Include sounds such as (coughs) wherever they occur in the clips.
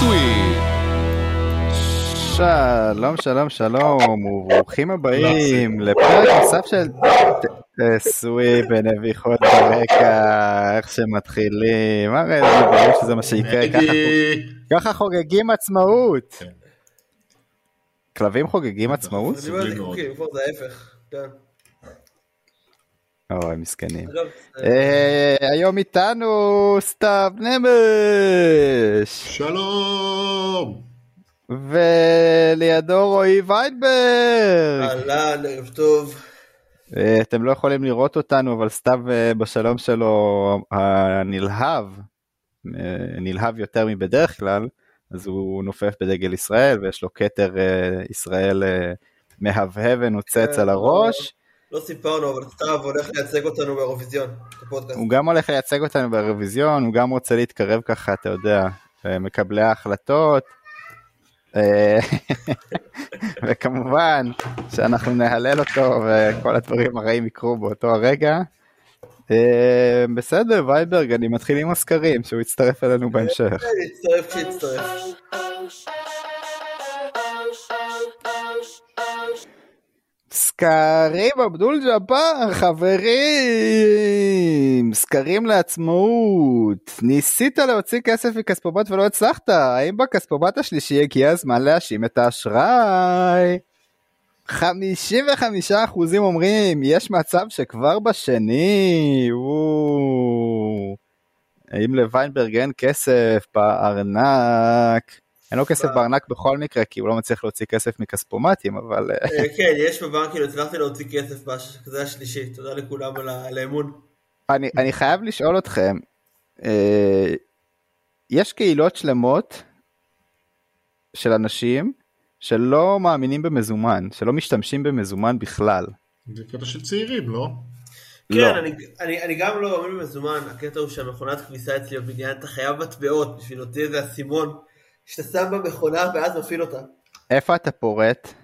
סוויט. שלום שלום שלום וברוכים הבאים לפרק נוסף של סווי בנביחות ברקע איך שמתחילים הרי זה ברור שזה מה שיקרה ככה חוגגים עצמאות כלבים חוגגים עצמאות? זה ההפך. כן. אוי מסכנים. אה, היום איתנו סתיו נמש שלום! ולידו רועי ויינברג. אהלן, ערב טוב. אה, אתם לא יכולים לראות אותנו אבל סתיו אה, בשלום שלו הנלהב נלהב יותר מבדרך כלל אז הוא נופף בדגל ישראל ויש לו כתר ישראל מהבהב ונוצץ על הראש. לא סיפרנו, אבל סתיו הולך לייצג אותנו באירוויזיון, הוא גם הולך לייצג אותנו באירוויזיון, הוא גם רוצה להתקרב ככה, אתה יודע, מקבלי ההחלטות. (laughs) וכמובן שאנחנו נהלל אותו וכל הדברים הרעים יקרו באותו הרגע. בסדר, וייברג, אני מתחיל עם הסקרים, שהוא יצטרף אלינו בהמשך. יצטרף כשיצטרף. סקרים אבדול ג'אבר חברים! סקרים לעצמאות! ניסית להוציא כסף מכספומט ולא הצלחת! האם בכספומט השלישי הגיע הזמן להאשים את האשראי? 55% אומרים יש מצב שכבר בשני! וואו. האם לוויינברג אין כסף בארנק אין לו כסף בארנק בכל מקרה כי הוא לא מצליח להוציא כסף מכספומטים אבל אה, כן יש בבנק כאילו הצלחתי להוציא כסף זה השלישי תודה לכולם על האמון. אני, אני חייב לשאול אתכם אה, יש קהילות שלמות של אנשים שלא מאמינים במזומן שלא משתמשים במזומן בכלל. זה קטע של צעירים לא? כן, לא. אני, אני, אני גם לא מאמין במזומן, הקטע הוא שהמכונת כביסה אצלי בבניין אתה חייב מטבעות בשביל להוציא איזה אסימון שאתה שם במכונה ואז מפעיל אותה. איפה אתה פורט?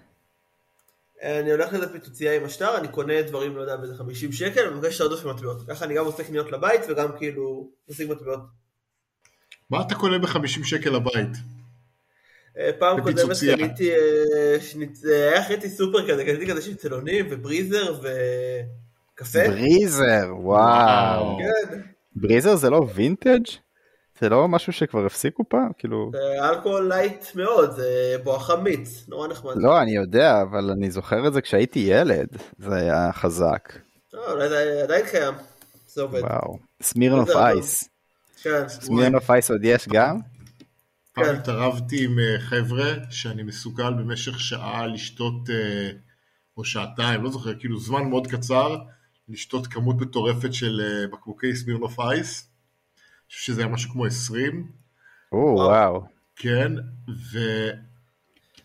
אני הולך לזה פיצוצייה עם השטר, אני קונה דברים, לא יודע, באיזה 50 שקל, ומבקש עודף מטבעות. ככה אני גם עושה קניות לבית וגם כאילו משיג מטבעות. מה אתה קונה ב-50 שקל לבית? אה, פעם קודמת קניתי, אה, היה חצי סופר כזה, קניתי כזה שצלונים ובריזר וקפה. בריזר, וואו. כן. בריזר זה לא וינטג'? זה לא משהו שכבר הפסיקו פעם? כאילו... זה אלכוהול light מאוד, זה בואכה מיץ, נורא נחמד. לא, אני יודע, אבל אני זוכר את זה כשהייתי ילד, זה היה חזק. לא, אולי זה עדיין קיים, זה עובד. וואו, סמירנוף אייס. כן. סמירנוף אייס עוד יש גם? פעם כן. התערבתי עם אה, חבר'ה שאני מסוגל במשך שעה לשתות, אה, או שעתיים, לא זוכר, כאילו זמן מאוד קצר, לשתות כמות מטורפת של אה, בקבוקי סמירנוף אייס. חושב שזה היה משהו כמו 20. או, וואו. כן,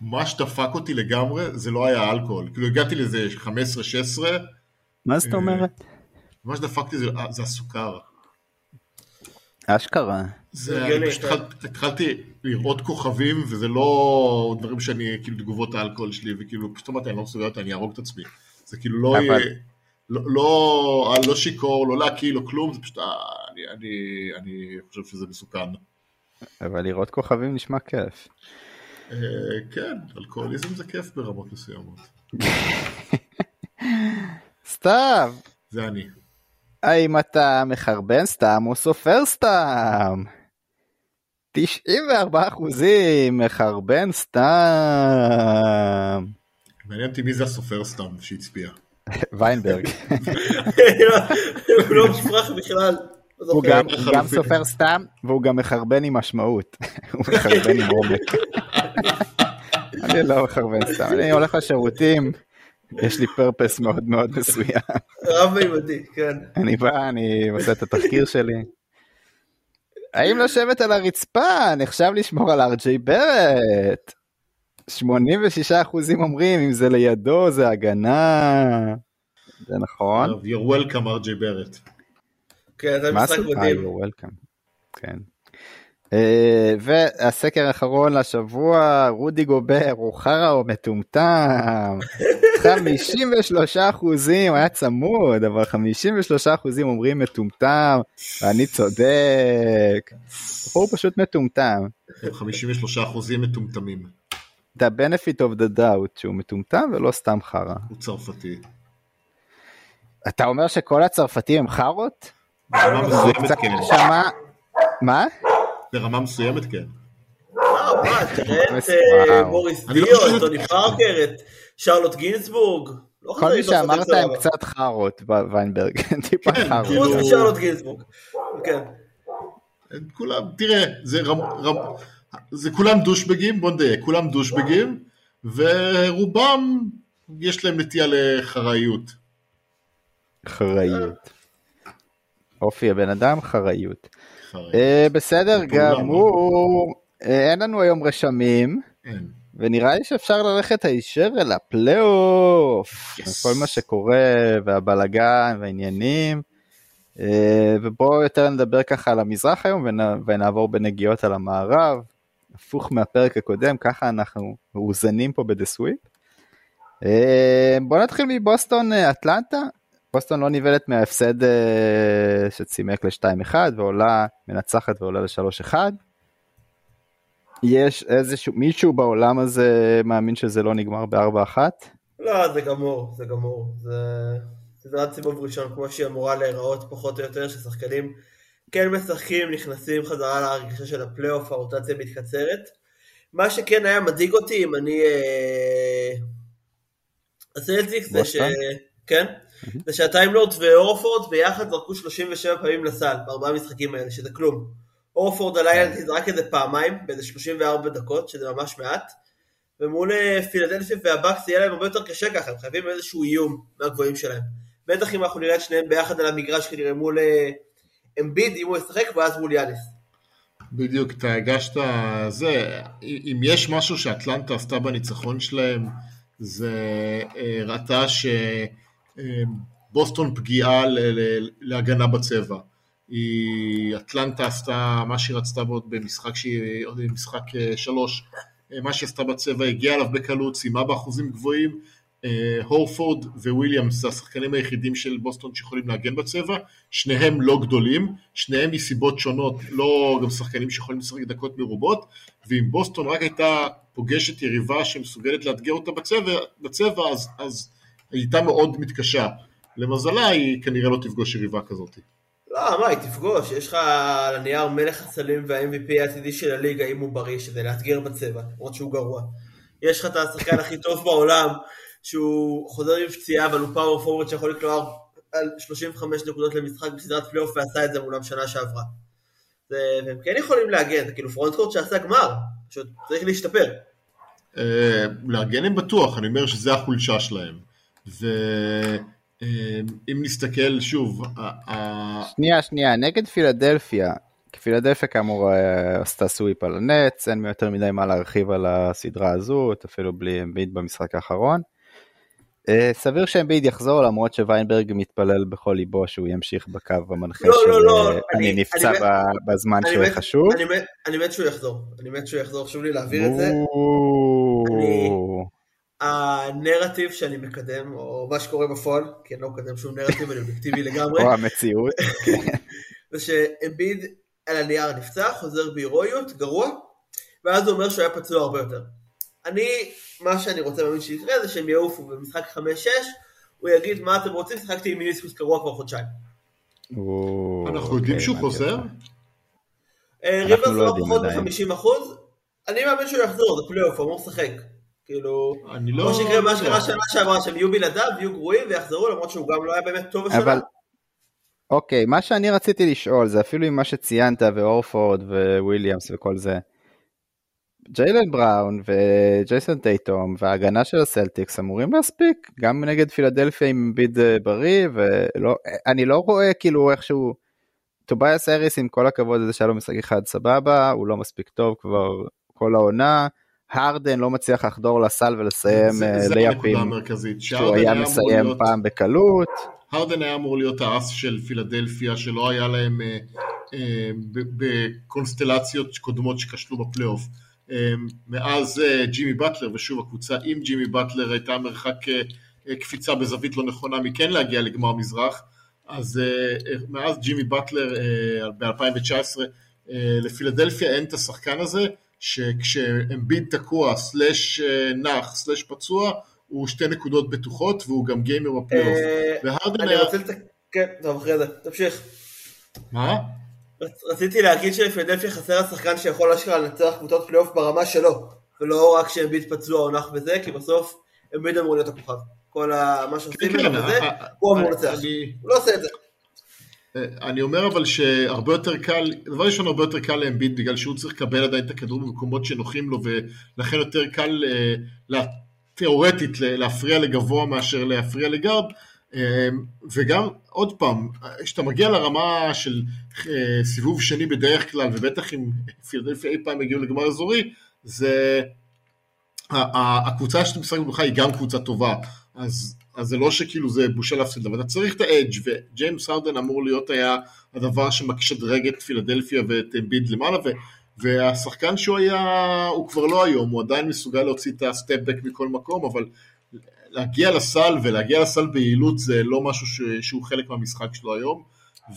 ומה שדפק אותי לגמרי זה לא היה אלכוהול. כאילו הגעתי לזה 15-16. מה זאת אומרת? מה שדפקתי זה, זה הסוכר. אשכרה. זה, אני פשוט התחלתי לראות כוכבים וזה לא דברים שאני, כאילו תגובות האלכוהול שלי וכאילו פשוט אמרתי אני לא מסוגל אותה, אני אהרוג את עצמי. זה כאילו לא יהיה, לא, לא, לא שיכור, לא להקיא, לא כלום, זה פשוט אני, אני, אני חושב שזה מסוכן. אבל לראות כוכבים נשמע כיף. אה, כן, אלכוהוליזם זה כיף ברמות מסוימות. (laughs) סתיו. זה אני. האם אתה מחרבן סתם או סופר סתם? 94 אחוזים מחרבן סתם. מעניין אותי מי זה הסופר סתם שהצביע. (laughs) ויינברג. (laughs) הוא לא מופרך בכלל. הוא גם, גם סופר סתם והוא גם מחרבן עם משמעות, (laughs) הוא מחרבן עם עומק. (laughs) אני לא מחרבן סתם, אני הולך לשירותים, יש לי פרפס מאוד מאוד מסוים. רב מימדי, כן. אני בא, אני עושה את התחקיר שלי. האם לשבת על הרצפה נחשב לשמור על ארג'יי ברט? 86% אומרים אם זה לידו זה הגנה. זה נכון. You're welcome ארג'יי ברט. כן, זה משחק מדהים. כן. אה, והסקר האחרון לשבוע, רודי גובר, הוא חרא או מטומטם? 53 אחוזים, היה צמוד, אבל 53 אחוזים אומרים מטומטם, ואני צודק. הוא פשוט מטומטם. 53 אחוזים מטומטמים. The benefit of the doubt שהוא מטומטם ולא סתם חרא. הוא צרפתי. אתה אומר שכל הצרפתים הם חארות? ברמה מסוימת כן. מה? ברמה מסוימת כן. (laughs) וואו, מה, תראה את אה, מוריס דיו, לא את טוני פארקר, את שרלוט גינסבורג. לא כל מי שאמרת הם קצת חארות בוויינברג, (laughs) טיפה כן, חארות. חוץ משרלוט גינסבורג, כן. כולם, תראה, זה זה כולם דושבגים, בוא נדייק, כולם דושבגים, ורובם יש להם נטייה לחראיות. חראיות. אופי הבן אדם, חראיות. אה, בסדר גמור, אה, אין לנו היום רשמים. ונראה לי שאפשר ללכת הישר אל הפלייאוף, yes. כל מה שקורה והבלגן והעניינים. אה, ובואו יותר נדבר ככה על המזרח היום ונעבור בנגיעות על המערב. הפוך מהפרק הקודם, ככה אנחנו מאוזנים פה בדה סוויפ. אה, בוא נתחיל מבוסטון אטלנטה. בוסטון לא נבהלת מההפסד אה, שצימק ל-2-1 ועולה, מנצחת ועולה ל-3-1. יש איזשהו, מישהו בעולם הזה מאמין שזה לא נגמר ב-4-1? לא, זה גמור, זה גמור. זה סדרת סיבוב ראשון כמו שהיא אמורה להיראות פחות או יותר, ששחקנים כן משחקים, נכנסים חזרה להרגשה של הפלייאוף, הרוטציה מתקצרת. מה שכן היה מדאיג אותי, אם אני... אה, הסלטיקס זה ש... כן? זה שהטיימלורד והורפורד ביחד זרקו 37 פעמים לסל בארבעה משחקים האלה, שזה כלום. הורפורד הלילה זרק איזה פעמיים, באיזה 34 דקות, שזה ממש מעט. ומול אה, פילדלפיה והבקס יהיה להם הרבה יותר קשה ככה, הם חייבים איזשהו איום מהגבוהים שלהם. בטח אם אנחנו נראה את שניהם ביחד על המגרש כנראה מול אה, אמביד אם הוא ישחק ואז מול יאניס. בדיוק, אתה הגשת זה, אם יש משהו שאטלנטה עשתה בניצחון שלהם זה אה, ראתה שבוסטון אה, פגיעה להגנה בצבע. היא, אטלנטה עשתה מה שהיא רצתה במשחק, שהיא, במשחק אה, שלוש, מה שהיא עשתה בצבע, הגיעה אליו בקלות, סיימה באחוזים גבוהים, אה, הורפורד וויליאמס זה השחקנים היחידים של בוסטון שיכולים להגן בצבע, שניהם לא גדולים, שניהם מסיבות שונות, לא גם שחקנים שיכולים לשחק דקות מרובות, ואם בוסטון רק הייתה פוגשת יריבה שמסוגלת לאתגר אותה בצבע, בצבע אז, אז הייתה מאוד מתקשה. למזלה היא כנראה לא תפגוש יריבה כזאת. לא, מה, היא תפגוש, יש לך על הנייר מלך הסלים וה-MVP העתידי של הליגה אם הוא בריא, שזה לאתגר בצבע, למרות שהוא גרוע. יש לך את השחקן הכי טוב בעולם, שהוא חוזר עם פציעה, אבל הוא power forward שיכול לקלוע על 35 נקודות למשחק בסדרת פלייאוף ועשה את זה מולם שנה שעברה. והם כן יכולים להגן, כאילו frontcourt שעשה גמר, פשוט צריך להשתפר. אה, להגן הם בטוח, אני אומר שזה החולשה שלהם. ואם נסתכל שוב... שנייה, שנייה, נגד פילדלפיה, כי פילדלפיה כאמור אה, עשתה sweep על הנץ, אין יותר מדי מה להרחיב על הסדרה הזאת, אפילו בלי אמביט במשחק האחרון. אה, סביר שאמביד יחזור למרות שוויינברג מתפלל בכל ליבו שהוא ימשיך בקו המנחה לא, של לא, לא, אה, אני נפצע בזמן שהוא חשוב. אני מת שהוא יחזור, אני מת שהוא יחזור, חשוב לי להעביר את זה. הנרטיב שאני מקדם, או מה שקורה בפועל, כי אני לא מקדם שום נרטיב, אני אובייקטיבי (laughs) לגמרי. או המציאות. (laughs) זה שאמביד על הנייר נפצע, חוזר בהירואיות, גרוע, ואז הוא אומר שהוא היה פצוע הרבה יותר. אני, מה שאני רוצה להאמין שיקרה זה שהם יעופו במשחק 5-6, הוא יגיד מה אתם רוצים, שחקתי עם מניסקוס קרוע כבר חודשיים. אנחנו יודעים שהוא חוזר? אה, רוברט לא פחות מ-50 אחוז, אני מאמין שהוא יחזור, זה פלייאוף, הוא אמור לשחק. כאילו, לא כמו שיקרה מה שקרה שנה שעברה, שהם יהיו בלעדיו, יהיו גרועים ויחזרו, למרות שהוא גם לא היה באמת טוב השנה. אוקיי, מה שאני רציתי לשאול זה אפילו עם מה שציינת ואורפורד וויליאמס וכל זה. ג'יילן בראון וג'ייסון טייטום וההגנה של הסלטיקס אמורים להספיק גם נגד פילדלפיה עם אמביד אה, בריא ואני לא רואה כאילו איכשהו טוביאס האריס עם כל הכבוד לזה שהיה לו משחק אחד סבבה הוא לא מספיק טוב כבר כל העונה. הרדן לא מצליח לחדור לסל ולסיים לייאפים שהוא היה מסיים פעם בקלות. הרדן היה אמור להיות האס של פילדלפיה שלא היה להם אה, בקונסטלציות קודמות שכשלו בפלייאוף. מאז ג'ימי באטלר, ושוב הקבוצה עם ג'ימי באטלר הייתה מרחק קפיצה בזווית לא נכונה מכן להגיע לגמר מזרח, אז מאז ג'ימי באטלר ב-2019 לפילדלפיה אין את השחקן הזה, שכשאמביד תקוע, סלאש נח, סלאש פצוע, הוא שתי נקודות בטוחות והוא גם גיימר בפלייאוף. והרדן היה... כן, טוב, אחרי זה, תמשיך. מה? רציתי להגיד שלפילדלפיה חסר השחקן שיכול אשכרה לנצח קבוצות פלייאוף ברמה שלו, ולא רק שאמביד פצוע או נח וזה, כי בסוף אמביד אמור להיות הכוכב. כל מה שעושים כן, ממנו וזה, הוא אמור לנצח. הוא לא עושה את זה. אני אומר אבל שהרבה יותר קל, דבר ראשון הרבה יותר קל לאמביד בגלל שהוא צריך לקבל עדיין את הכדור במקומות שנוחים לו ולכן יותר קל תיאורטית להפריע לגבוה מאשר להפריע לגארד. וגם עוד פעם, כשאתה מגיע לרמה של סיבוב שני בדרך כלל ובטח אם פילדלפיה אי פעם יגיעו לגמר אזורי זה הקבוצה שאתה משחק בך היא גם קבוצה טובה אז אז זה לא שכאילו זה בושה להפסיד, אבל אתה צריך את האדג' וג'יימס הרדן אמור להיות היה הדבר שמשדרג את פילדלפיה ואת ביד למעלה, ו, והשחקן שהוא היה, הוא כבר לא היום, הוא עדיין מסוגל להוציא את הסטפבק מכל מקום, אבל להגיע לסל ולהגיע לסל ביעילות זה לא משהו ש, שהוא חלק מהמשחק שלו היום,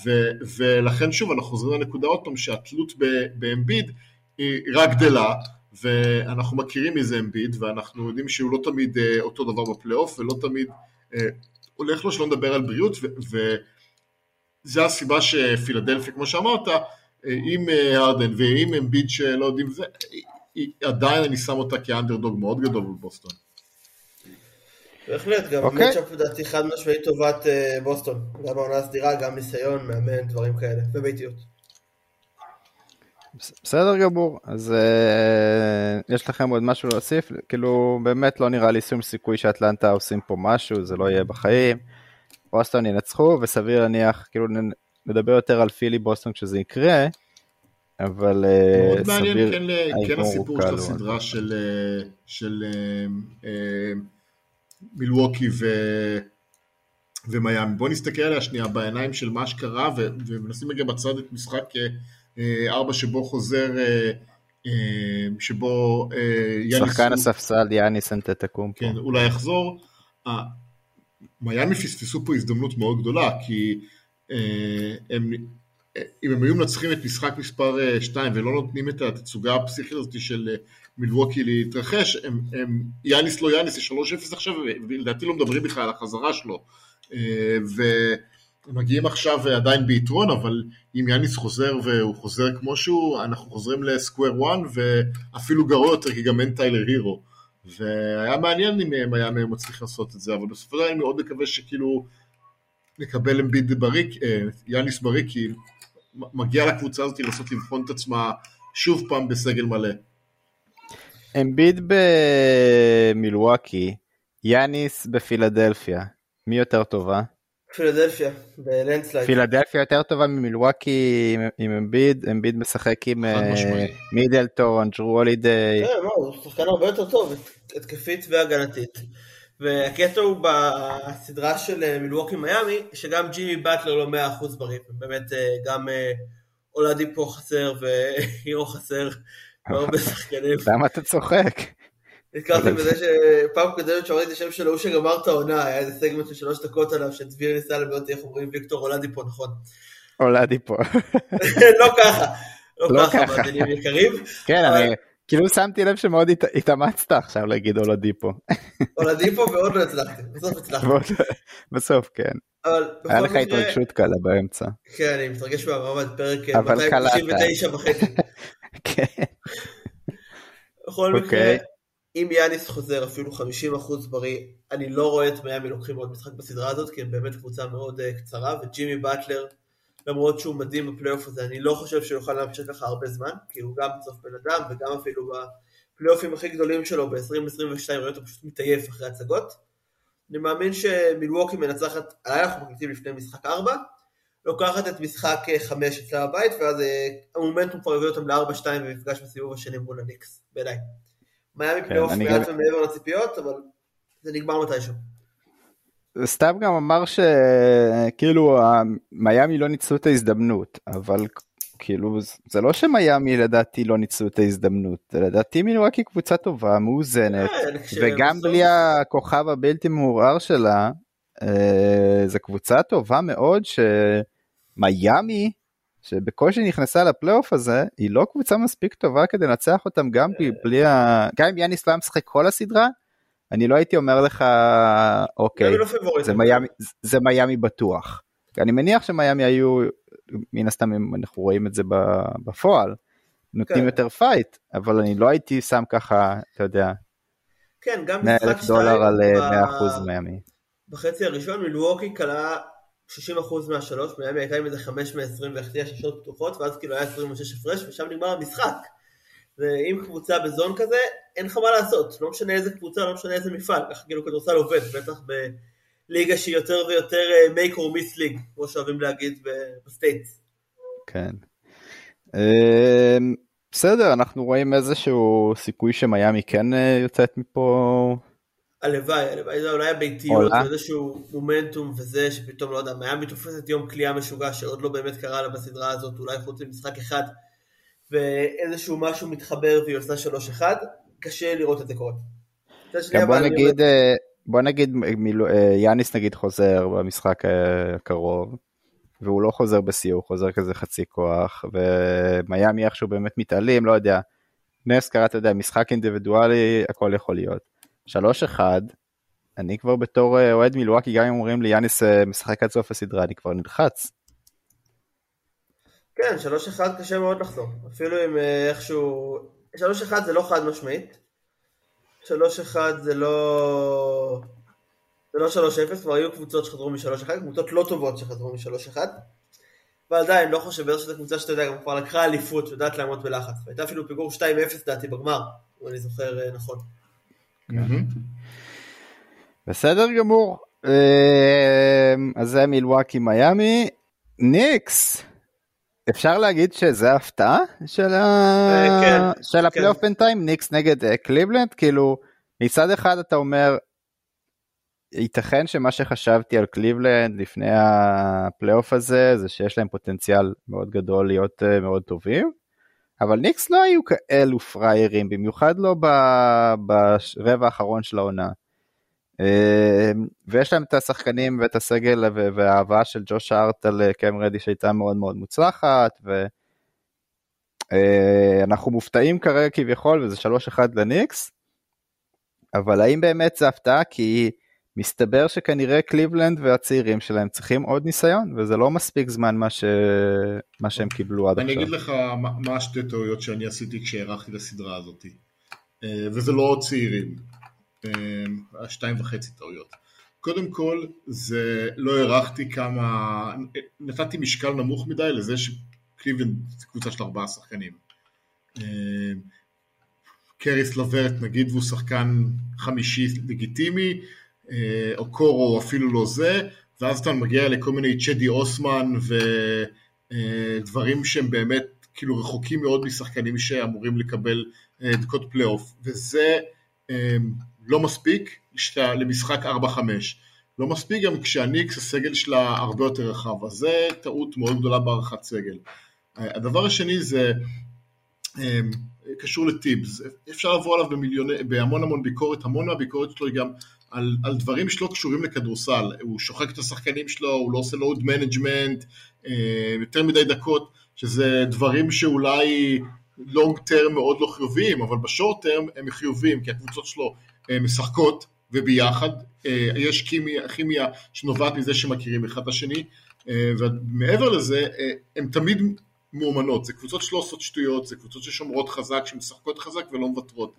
ו, ולכן שוב אנחנו חוזרים לנקודה עוד פעם שהתלות באמביד היא רק גדלה, ואנחנו מכירים מי זה אמביד, ואנחנו יודעים שהוא לא תמיד אה, אותו דבר בפלייאוף, ולא תמיד אה, הולך לו שלא נדבר על בריאות, וזה הסיבה שפילדלפיה, כמו שאמרת, אה, עם הרדן ועם אמביד שלא יודעים, זה, עדיין אני שם אותה כאנדרדוג מאוד גדול בבוסטון. בהחלט, גם okay. מצ'אפ לדעתי חד משמעית טובת בוסטון, גם העונה הסדירה, גם ניסיון, מאמן, דברים כאלה, וביתיות. בסדר גמור, אז uh, יש לכם עוד משהו להוסיף? כאילו באמת לא נראה לי שום סיכוי שאטלנטה עושים פה משהו, זה לא יהיה בחיים. בוסטון ינצחו וסביר להניח, כאילו נדבר יותר על פילי בוסטון כשזה יקרה, אבל uh, מאוד סביר... מאוד מעניין כן, כן הסיפור של הסדרה של, אה, של uh, uh, מילווקי ו... ומיאמי. בואו נסתכל עליה שנייה בעיניים של מה שקרה ומנסים רגע בצד את משחק אה, ארבע שבו חוזר, אה, אה, שבו יאניס... שחקן הספסל יאניס אנטטקום כן, אולי יחזור. מיאמי פספסו פה הזדמנות מאוד גדולה, כי הם, אם הם היו מנצחים את משחק מספר 2 ולא נותנים את התצוגה הפסיכית הזאת של מלווקי להתרחש, הם, הם, יאניס לא יאניס, זה 3-0 עכשיו, ולדעתי לא מדברים בכלל על החזרה שלו. ו... מגיעים עכשיו עדיין ביתרון, אבל אם יאניס חוזר והוא חוזר כמו שהוא, אנחנו חוזרים לסקוויר 1 ואפילו גרוע יותר כי גם אין טיילר הירו. והיה מעניין אם הם היה מצליח לעשות את זה, אבל בסופו של דבר אני מאוד מקווה שכאילו נקבל אמביד בריק, אה, יאניס בריק, כי מגיע לקבוצה הזאת לנסות לבחון את עצמה שוב פעם בסגל מלא. אמביד במילואקי, יאניס בפילדלפיה, מי יותר טובה? פילדלפיה, בלנדסלייד. פילדלפיה יותר טובה ממילווקי עם אמביד, אמביד משחק עם אה, מידלטון, ג'רו הולידיי. כן, לא, הוא שחקן הרבה יותר טוב, התקפית והגנתית. והקטע הוא בסדרה של אה, מילווקי מיאמי, שגם ג'ימי באטלר לא 100% בריא, באמת אה, גם אולדי פה חסר והירו חסר, (laughs) הרבה שחקנים. למה אתה צוחק? נזכרתי בזה שפעם קודמת שראיתי שם שלו הוא שגמר את העונה, היה איזה סגמנט של שלוש דקות עליו, שדביר ניסה לבנות איך אומרים ויקטור אולדי פה, נכון? אולדי פה. (laughs) לא ככה, לא, לא ככה, מאזינים יקרים. כן, אני כאילו שמתי לב שמאוד התאמצת עכשיו להגיד אולדי פה. אולדי פה (laughs) ועוד לא הצלחתי, בסוף הצלחתי. בסוף, כן. היה לך התרגשות קלה באמצע. כן, אני מתרגש מהמעמד פרק 299 וחצי. (laughs) כן. בכל מקרה. אם יאניס חוזר אפילו 50% בריא, אני לא רואה את מיאמי לוקחים עוד משחק בסדרה הזאת, כי הם באמת קבוצה מאוד uh, קצרה, וג'ימי באטלר, למרות שהוא מדהים בפלייאוף הזה, אני לא חושב שהוא יוכל להמשיך ככה הרבה זמן, כי הוא גם בסוף בן אדם, וגם אפילו בפלייאופים הכי גדולים שלו ב-2022 רואה אותו פשוט מתעייף אחרי הצגות. אני מאמין שמילווקי מנצחת, הלילה אנחנו מקליטים לפני משחק 4, לוקחת את משחק 5 אצלה בבית, ואז אה, המומנטום כבר הביא אותם ל-4-2 במפגש בסיבוב השני מול הניקס, בעיניי. מיאמי כן, פלייאוף מעל ומעבר לציפיות, אבל זה נגמר מתישהו. סתיו גם אמר שכאילו מיאמי לא ניצלו את ההזדמנות, אבל כאילו זה לא שמיאמי לדעתי לא ניצלו את ההזדמנות, לדעתי מילואקי קבוצה טובה, מאוזנת, וגם בלי הכוכב הבלתי מעורער שלה, אה, זו קבוצה טובה מאוד שמיאמי, שבקושי נכנסה לפלייאוף הזה, היא לא קבוצה מספיק טובה כדי לנצח אותם גם בלי ה... גם אם יאניס לא היה משחק כל הסדרה, אני לא הייתי אומר לך, אוקיי, לא זה מיאמי, זה מיאמי בטוח. אני מניח שמיאמי היו, מן הסתם אנחנו רואים את זה בפועל, נותנים כן. יותר fight, אבל אני לא הייתי שם ככה, אתה יודע, כן, גם 100 אלף דולר על 100% מיאמי. בחצי הראשון מילווקי קלעה 60% מהשלוש, מיאמי הייתה עם איזה 5 מ-20 והחטיאה זריקות פתוחות, ואז כאילו היה 26 הפרש, ושם נגמר המשחק. ואם קבוצה ב zone כזה, אין לך מה לעשות, לא משנה איזה קבוצה, לא משנה איזה מפעל, ככה כאילו כדורסל עובד, בטח בליגה שהיא יותר ויותר אה, make or miss league, כמו שאוהבים להגיד ב States. כן. אמ, בסדר, אנחנו רואים איזשהו סיכוי שמיאמי כן אה, יוצאת מפה הלוואי, הלוואי, זה אולי הביתיות, איזשהו מומנטום וזה שפתאום, לא יודע, מיאמי תופסת יום קליעה משוגע שעוד לא באמת קרה לה בסדרה הזאת, אולי חוץ ממשחק אחד, ואיזשהו משהו מתחבר והיא עושה 3-1, קשה לראות את זה קורה. כן, בוא נגיד, אה, בוא נגיד אה, יאניס נגיד חוזר במשחק אה, הקרוב, והוא לא חוזר בשיא, הוא חוזר כזה חצי כוח, ומיאמי איכשהו באמת מתעלים, לא יודע, נס קרה, אתה יודע, משחק אינדיבידואלי, הכל יכול להיות. 3-1, אני כבר בתור אה, אוהד מילואקי, גם אם אומרים לי יאניס אה, משחק עד סוף הסדרה, אני כבר נלחץ. כן, 3-1 קשה מאוד לחזור, אפילו אם אה, איכשהו... 3-1 זה לא חד משמעית, 3-1 זה לא... זה לא 3-0, כבר היו קבוצות שחזרו מ-3-1, קבוצות לא טובות שחזרו מ-3-1, אבל עדיין, לא חושב, שזו קבוצה שאתה יודע, גם כבר לקחה אליפות, יודעת לעמוד בלחץ, והייתה אפילו פיגור 2-0 דעתי בגמר, אם אני זוכר נכון. בסדר גמור. אמ, אז זה מילווקי מיאמי. ניקס. אפשר להגיד שזה הפתעה של, ה... אה, כן, של הפלייאוף כן. בינתיים ניקס נגד אה, קליבלנד כאילו מצד אחד אתה אומר ייתכן שמה שחשבתי על קליבלנד לפני הפלייאוף הזה זה שיש להם פוטנציאל מאוד גדול להיות אה, מאוד טובים אבל ניקס לא היו כאלו פריירים, במיוחד לא ברבע האחרון של העונה. אמ, ויש להם את השחקנים ואת הסגל והאהבה של ג'וש הארט על אה, קם רדי שהייתה מאוד מאוד מוצלחת ואנחנו אה, מופתעים כרגע כביכול וזה 3-1 לניקס אבל האם באמת זה הפתעה כי מסתבר שכנראה קליבלנד והצעירים שלהם צריכים עוד ניסיון וזה לא מספיק זמן מה, ש... מה שהם קיבלו עד אני עכשיו. אני אגיד לך מה, מה השתי טעויות שאני עשיתי כשהערכתי את הסדרה הזאת אה, וזה לא עוד צעירים, אה, שתיים וחצי טעויות. קודם כל זה לא הערכתי כמה, נתתי משקל נמוך מדי לזה שקליבלנד זה קבוצה של ארבעה שחקנים. אה, קריס לברט נגיד והוא שחקן חמישי לגיטימי אה, או קורו או אפילו לא זה, ואז אתה מגיע לכל מיני צ'די אוסמן ודברים שהם באמת כאילו רחוקים מאוד משחקנים שאמורים לקבל אה, דקות פלייאוף, וזה אה, לא מספיק שאתה למשחק 4-5. לא מספיק גם כשהניקס הסגל שלה הרבה יותר רחב, אז זה טעות מאוד גדולה בהערכת סגל. הדבר השני זה קשור לטיבס, אפשר לבוא אליו במיליוני, בהמון המון ביקורת, המון מהביקורת שלו היא גם על, על דברים שלא קשורים לכדורסל, הוא שוחק את השחקנים שלו, הוא לא עושה load management, אה, יותר מדי דקות, שזה דברים שאולי long term מאוד לא חיוביים, אבל ב short term הם חיוביים, כי הקבוצות שלו אה, משחקות וביחד, אה, יש כימיה, כימיה שנובעת מזה שמכירים אחד את השני, ומעבר לזה, הם תמיד מאומנות, זה קבוצות שלא עושות שטויות, זה קבוצות ששומרות חזק, שמשחקות חזק ולא מוותרות.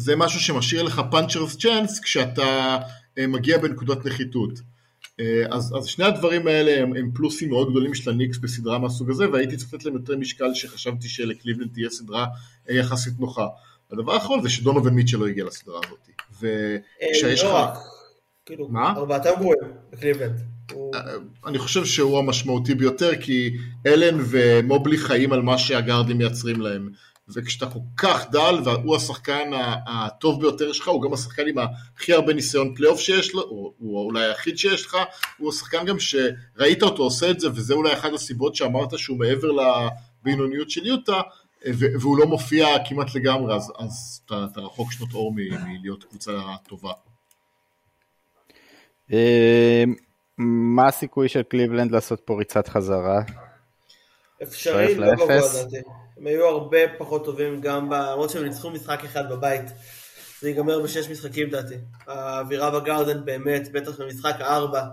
זה משהו שמשאיר לך puncher's chance כשאתה אה, מגיע בנקודת נחיתות. אה, אז, אז שני הדברים האלה הם, הם פלוסים מאוד גדולים של הניקס בסדרה מהסוג הזה והייתי צריך לתת להם יותר משקל שחשבתי שלקליבלנד תהיה סדרה אה, יחסית נוחה. הדבר האחרון זה שדונובל מיטשל לא הגיע לסדרה הזאת. וכשיש לא לך... כאילו, מה? ארבעתם גרועים בקליבלנד. אני חושב שהוא המשמעותי ביותר כי אלן ומובלי חיים על מה שהגארדים מייצרים להם וכשאתה כל כך דל והוא השחקן הטוב ביותר שלך, הוא גם השחקן עם הכי הרבה ניסיון פלייאוף שיש לו, או הוא אולי היחיד שיש לך, הוא השחקן גם שראית אותו עושה את זה, וזה אולי אחת הסיבות שאמרת שהוא מעבר לבינוניות של יוטה, והוא לא מופיע כמעט לגמרי, אז, אז אתה, אתה רחוק שנות אור מלהיות קבוצה טובה. אה, מה הסיכוי של קליבלנד לעשות פה ריצת חזרה? אפשרי, לא גבוה לדעתי. הם היו הרבה פחות טובים גם, למרות שהם ניצחו משחק אחד בבית. זה ייגמר בשש משחקים לדעתי. האווירה בגרדן באמת, בטח במשחק הארבע,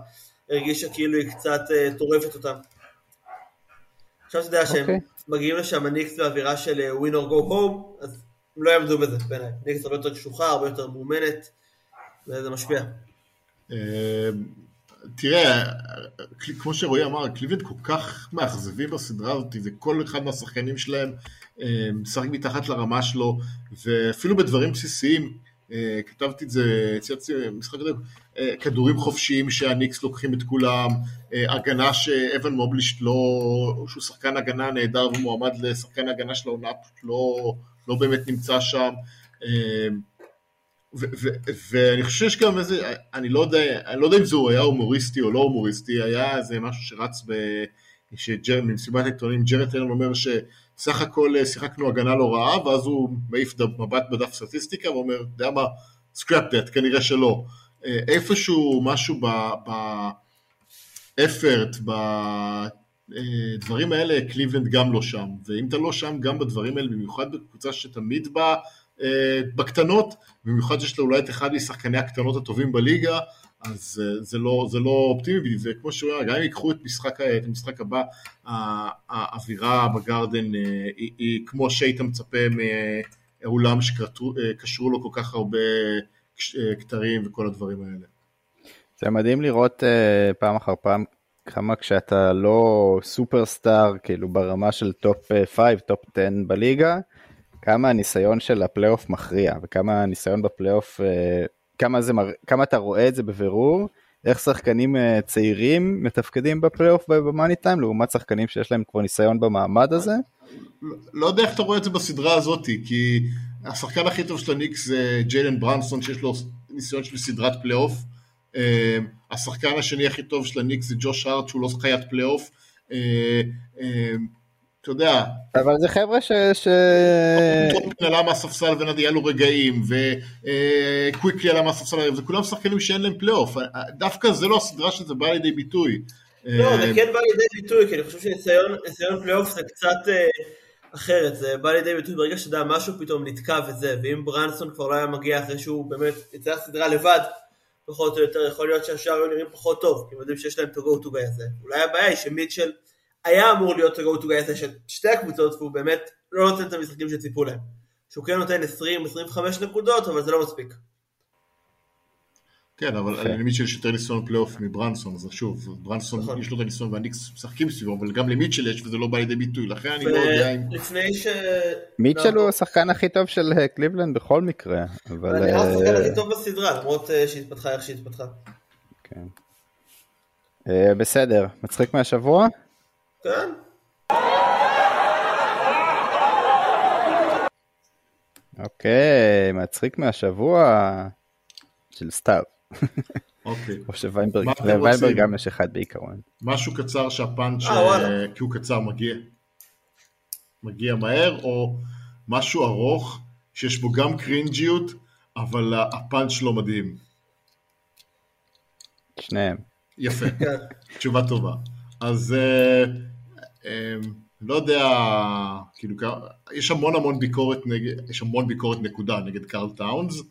הרגישה כאילו היא קצת uh, טורפת אותם. עכשיו אתה יודע שהם okay. אוקיי. מגיעים לשם הניקס באווירה של ווין אור גו הום, אז הם לא יעמדו בזה בעיניי. ניקס הרבה יותר קשוחה, הרבה יותר מאומנת, וזה משפיע. תראה, כמו שרועי אמר, קליבלנד כל כך מאכזבים בסדרה הזאת, וכל אחד מהשחקנים שלהם אה, משחק מתחת לרמה שלו, ואפילו בדברים בסיסיים, אה, כתבתי את זה, צייצתי משחק כזה, אה, כדורים חופשיים שהניקס לוקחים את כולם, הגנה שאבן מובלישט לא, שהוא שחקן הגנה נהדר ומועמד לשחקן הגנה של העונה, לא, לא באמת נמצא שם. ואני חושב שיש גם איזה, אני לא יודע, אני לא יודע אם זה היה הומוריסטי או לא הומוריסטי, היה איזה משהו שרץ במסיבת העיתונים, ג'ארט אלן אומר שסך הכל אה, שיחקנו הגנה לא רעה, ואז הוא מעיף מבט בדף סטטיסטיקה ואומר, אתה יודע מה, scrap that, כנראה שלא. אה, איפשהו משהו באפורט, בדברים אה, האלה, קליבלנד גם לא שם, ואם אתה לא שם גם בדברים האלה, במיוחד בקבוצה שתמיד באה אה, בקטנות, במיוחד שיש לו אולי את אחד משחקני הקטנות הטובים בליגה, אז אה, זה לא, זה לא אופטימי, וכמו שהוא אומר, גם אם ייקחו את המשחק, את המשחק הבא, האווירה בגרדן אה, היא, היא כמו שהיית מצפה מאולם שקשרו לו כל כך הרבה כתרים וכל הדברים האלה. זה מדהים לראות פעם אחר פעם כמה כשאתה לא superstar, כאילו ברמה של top 5, top 10 בליגה, כמה הניסיון של הפלייאוף מכריע, וכמה הניסיון בפלייאוף, אה, כמה, זה, כמה אתה רואה את זה בבירור, איך שחקנים אה, צעירים מתפקדים בפלייאוף ב-money time, לעומת שחקנים שיש להם כבר ניסיון במעמד הזה? לא, לא יודע איך אתה רואה את זה בסדרה הזאת, כי השחקן הכי טוב של הניקס זה ג'יילן ברנסון, שיש לו ניסיון של סדרת פלייאוף. אה, השחקן השני הכי טוב של הניקס זה ג'וש הארט, שהוא לא חיית פלייאוף. אתה יודע. אבל זה חבר'ה ש... ש... טרופין עלה מהספסל ונדיה לו רגעים, וקוויקלי עלה מהספסל, זה כולם שחקנים שאין להם פלייאוף. דווקא זה לא הסדרה שזה בא לידי ביטוי. לא, זה כן בא לידי ביטוי, כי אני חושב שניסיון פלייאוף זה קצת אה, אחרת, זה בא לידי ביטוי ברגע שאתה יודע, משהו פתאום נתקע וזה, ואם ברנסון כבר לא היה מגיע אחרי שהוא באמת יצא לסדרה לבד, פחות או יותר, יכול להיות שהשאר היו נראים פחות טוב, כי הם יודעים שיש להם את ה-go to guy הזה. אולי הבעיה היא שמיטשל... היה אמור להיות ה-go to guy של שתי הקבוצות, והוא באמת לא נותן את המשחקים שציפו להם. שהוא כן נותן 20-25 נקודות, אבל זה לא מספיק. כן, אבל אני למיטשל יש יותר ניסיון פלייאוף מברנסון, אז שוב, ברנסון נכון. יש לו את הניסיון והניקס משחקים סביבו, אבל גם למיטשל יש וזה לא בא לידי ביטוי, לכן אני לא יודע אם... לפני ש... מיטשל הוא השחקן הכי טוב של אה, קליבלנד בכל מקרה, אבל... אני נראה השחקן הכי טוב בסדרה, למרות אה, שהתפתחה איך שהתפתחה. כן. אה, בסדר, מצחיק מהשבוע? כן. אוקיי, מצחיק מהשבוע של סתיו. אוקיי. (laughs) או שוויינברג גם יש אחד בעיקרון. משהו קצר שהפאנץ', אה, כי הוא קצר, מגיע. מגיע מהר, או משהו ארוך שיש בו גם קרינג'יות, אבל הפאנץ' לא מדהים. שניהם. יפה, תשובה טובה. אז אה, אמ, לא יודע, כאילו, יש המון המון ביקורת נגד, יש המון ביקורת נקודה נגד קארל טאונס,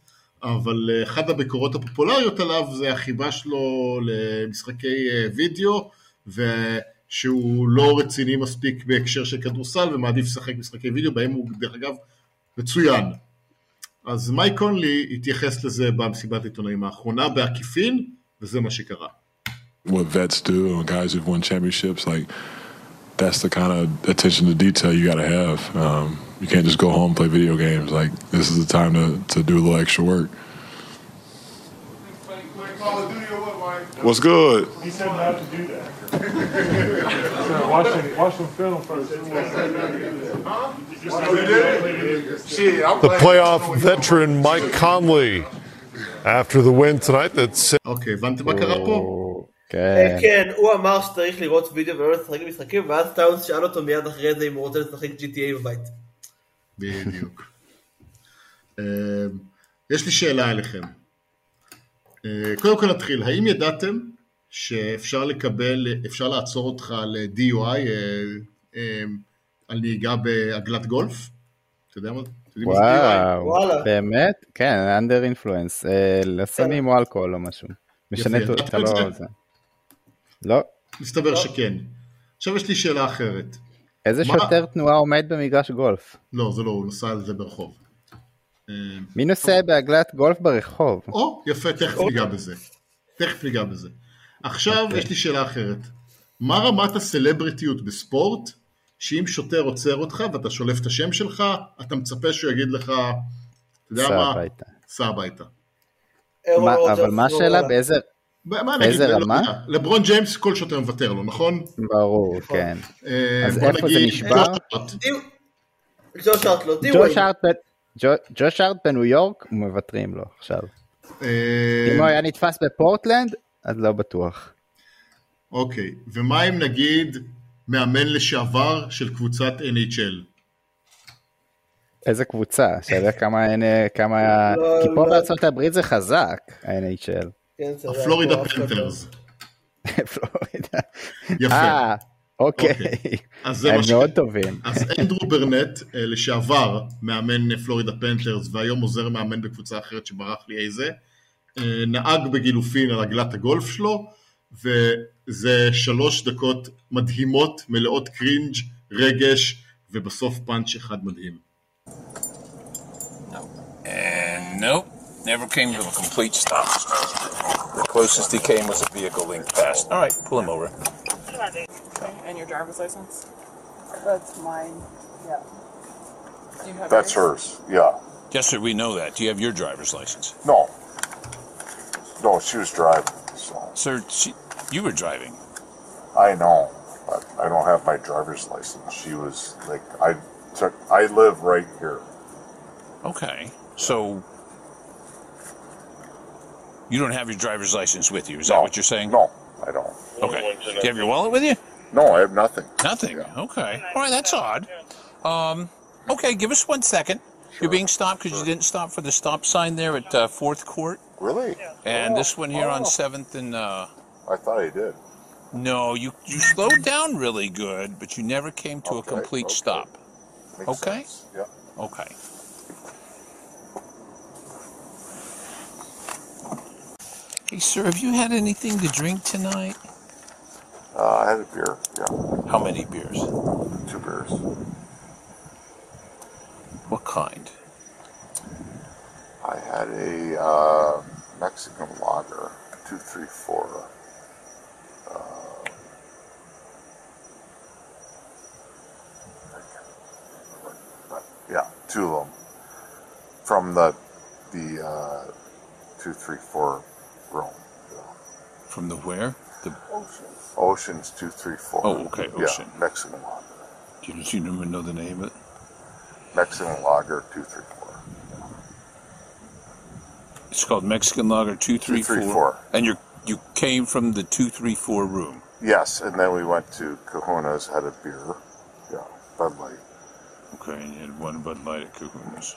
אבל אה, אחת הביקורות הפופולריות עליו זה החיבה שלו למשחקי אה, וידאו, ושהוא לא רציני מספיק בהקשר של כדורסל ומעדיף לשחק משחקי וידאו, בהם הוא דרך אגב מצוין. אז מייק קונלי התייחס לזה במסיבת העיתונאים האחרונה בעקיפין, וזה מה שקרה. What vets do, guys who've won championships, like that's the kind of attention to detail you got to have. Um, you can't just go home and play video games. Like this is the time to, to do a little extra work. What's good? He said not to do that. (laughs) watch, some, watch some film first. The playoff veteran Mike Conley. After the win tonight, that's אוקיי, הבנתם מה קרה פה? כן. כן, הוא אמר שצריך לראות וידאו ולא לשחק במשחקים, ואז טאונס שאל אותו מיד אחרי זה אם הוא רוצה לשחק GTA בבית. בדיוק. אה, יש לי שאלה אליכם. אה, קודם כל נתחיל, האם ידעתם שאפשר לקבל, אפשר לעצור אותך ל-DUI אה, אה, על נהיגה בעגלת גולף? אתה יודע מה? וואו. באמת? כן, אנדר אינפלואנס, לסמים או אלכוהול או משהו. משנה את את לא... זה. לא. מסתבר שכן. עכשיו יש לי שאלה אחרת. איזה מה? שוטר תנועה עומד במגרש גולף? לא, זה לא, הוא נסע על זה ברחוב. אה, מי נוסע בעגלת גולף ברחוב? או, יפה, תכף ניגע בזה. תכף ניגע בזה. עכשיו אוקיי. יש לי שאלה אחרת. מה רמת הסלבריטיות בספורט, שאם שוטר עוצר אותך ואתה שולף את השם שלך, אתה מצפה שהוא יגיד לך, אתה יודע סע מה? הביתה. סע הביתה. מה- אירון אבל מה השאלה? באיזה... מה נגיד, לא רמה? יודע, לברון ג'יימס כל שוטר מוותר לו, נכון? ברור, כן. אה, אז איפה זה נשבר? ג'וש הארט. לא, די ג'וש. הארט בניו יורק, מוותרים לו עכשיו. אה, אם הוא היה נתפס בפורטלנד, אז לא בטוח. אוקיי, ומה אם נגיד מאמן לשעבר של קבוצת NHL? איזה קבוצה, שאלה כמה, כמה, לא, כי פה לא. בארצות הברית זה חזק, ה-NHL. כן, הפלורידה לא. פנתרס. (laughs) פלורידה. יפה. אה, אוקיי. אוקיי. אז זה הם מה ש- מאוד טובים. אז אנדרו ברנט, אה, לשעבר מאמן אה, פלורידה פנתרס והיום עוזר מאמן בקבוצה אחרת שברח לי איזה, נהג בגילופין על עגלת הגולף שלו, וזה שלוש דקות מדהימות, מלאות קרינג', רגש, ובסוף פאנץ' אחד מדהים. And nope, never came to a complete stop. The closest he came was a vehicle linked past. All right, pull him over. Okay, and your driver's license? That's mine. Yeah. Do you have That's yours? hers, yeah. Yes, sir, we know that. Do you have your driver's license? No. No, she was driving, so Sir, she, you were driving. I know, but I don't have my driver's license. She was like, I took, I live right here. Okay, so you don't have your driver's license with you. Is that no, what you're saying? No, I don't. Okay. Do you have your wallet with you? No, I have nothing. Nothing. Yeah. Okay. All right, that's odd. Um, okay, give us one second. You're being stopped because you didn't stop for the stop sign there at uh, Fourth Court, Really? and this one here on Oh. Seventh and. Uh, I thought I did. No, you you slowed down really good, but you never came to a Okay, complete okay. stop. Makes Okay. sense. Yeah. Okay. Hey, sir, have you had anything to drink tonight? Uh, I had a beer, yeah. How many beers? Two beers. What kind? I had a uh, Mexican lager, 234. Uh, yeah, two of them. From the, the uh, 234 Rome. From the where? The Oceans two, three, four. Oh, okay, Ocean. Yeah, Mexican lager. Do you, you even know the name of it? Mexican lager two, three, four. It's called Mexican lager two, three, two, three four. four. And you you came from the two, three, four room. Yes, and then we went to Kahuna's, had a beer. Yeah, Bud Light. Okay, and you had one Bud Light at Kahuna's.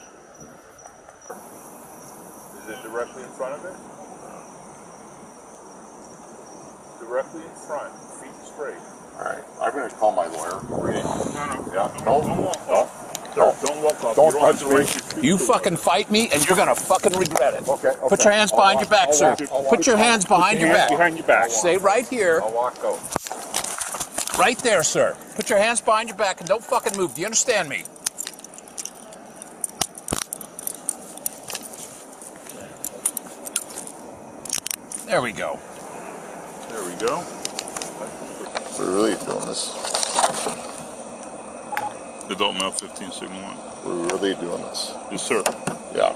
Is it directly in front of it? Directly in front, feet straight. All right, I'm going to call my lawyer. No, no. Yeah, no, Don't walk no, up. no. Don't walk up. Don't you don't touch to me. raise your feet You to it. fucking fight me, and you're gonna fucking regret it. Okay, Put your hands I'll behind walk- your back, I'll sir. walk- I'll Put walk. your hands behind Put your hands back. behind your back. Stay right here, I'll walk out. right there, sir. Put your hands behind your back and don't fucking move. Do you understand me? There we go go. We're really doing this. Adult male 15 Sigma 1. We're really doing this. Yes, sir. Yeah.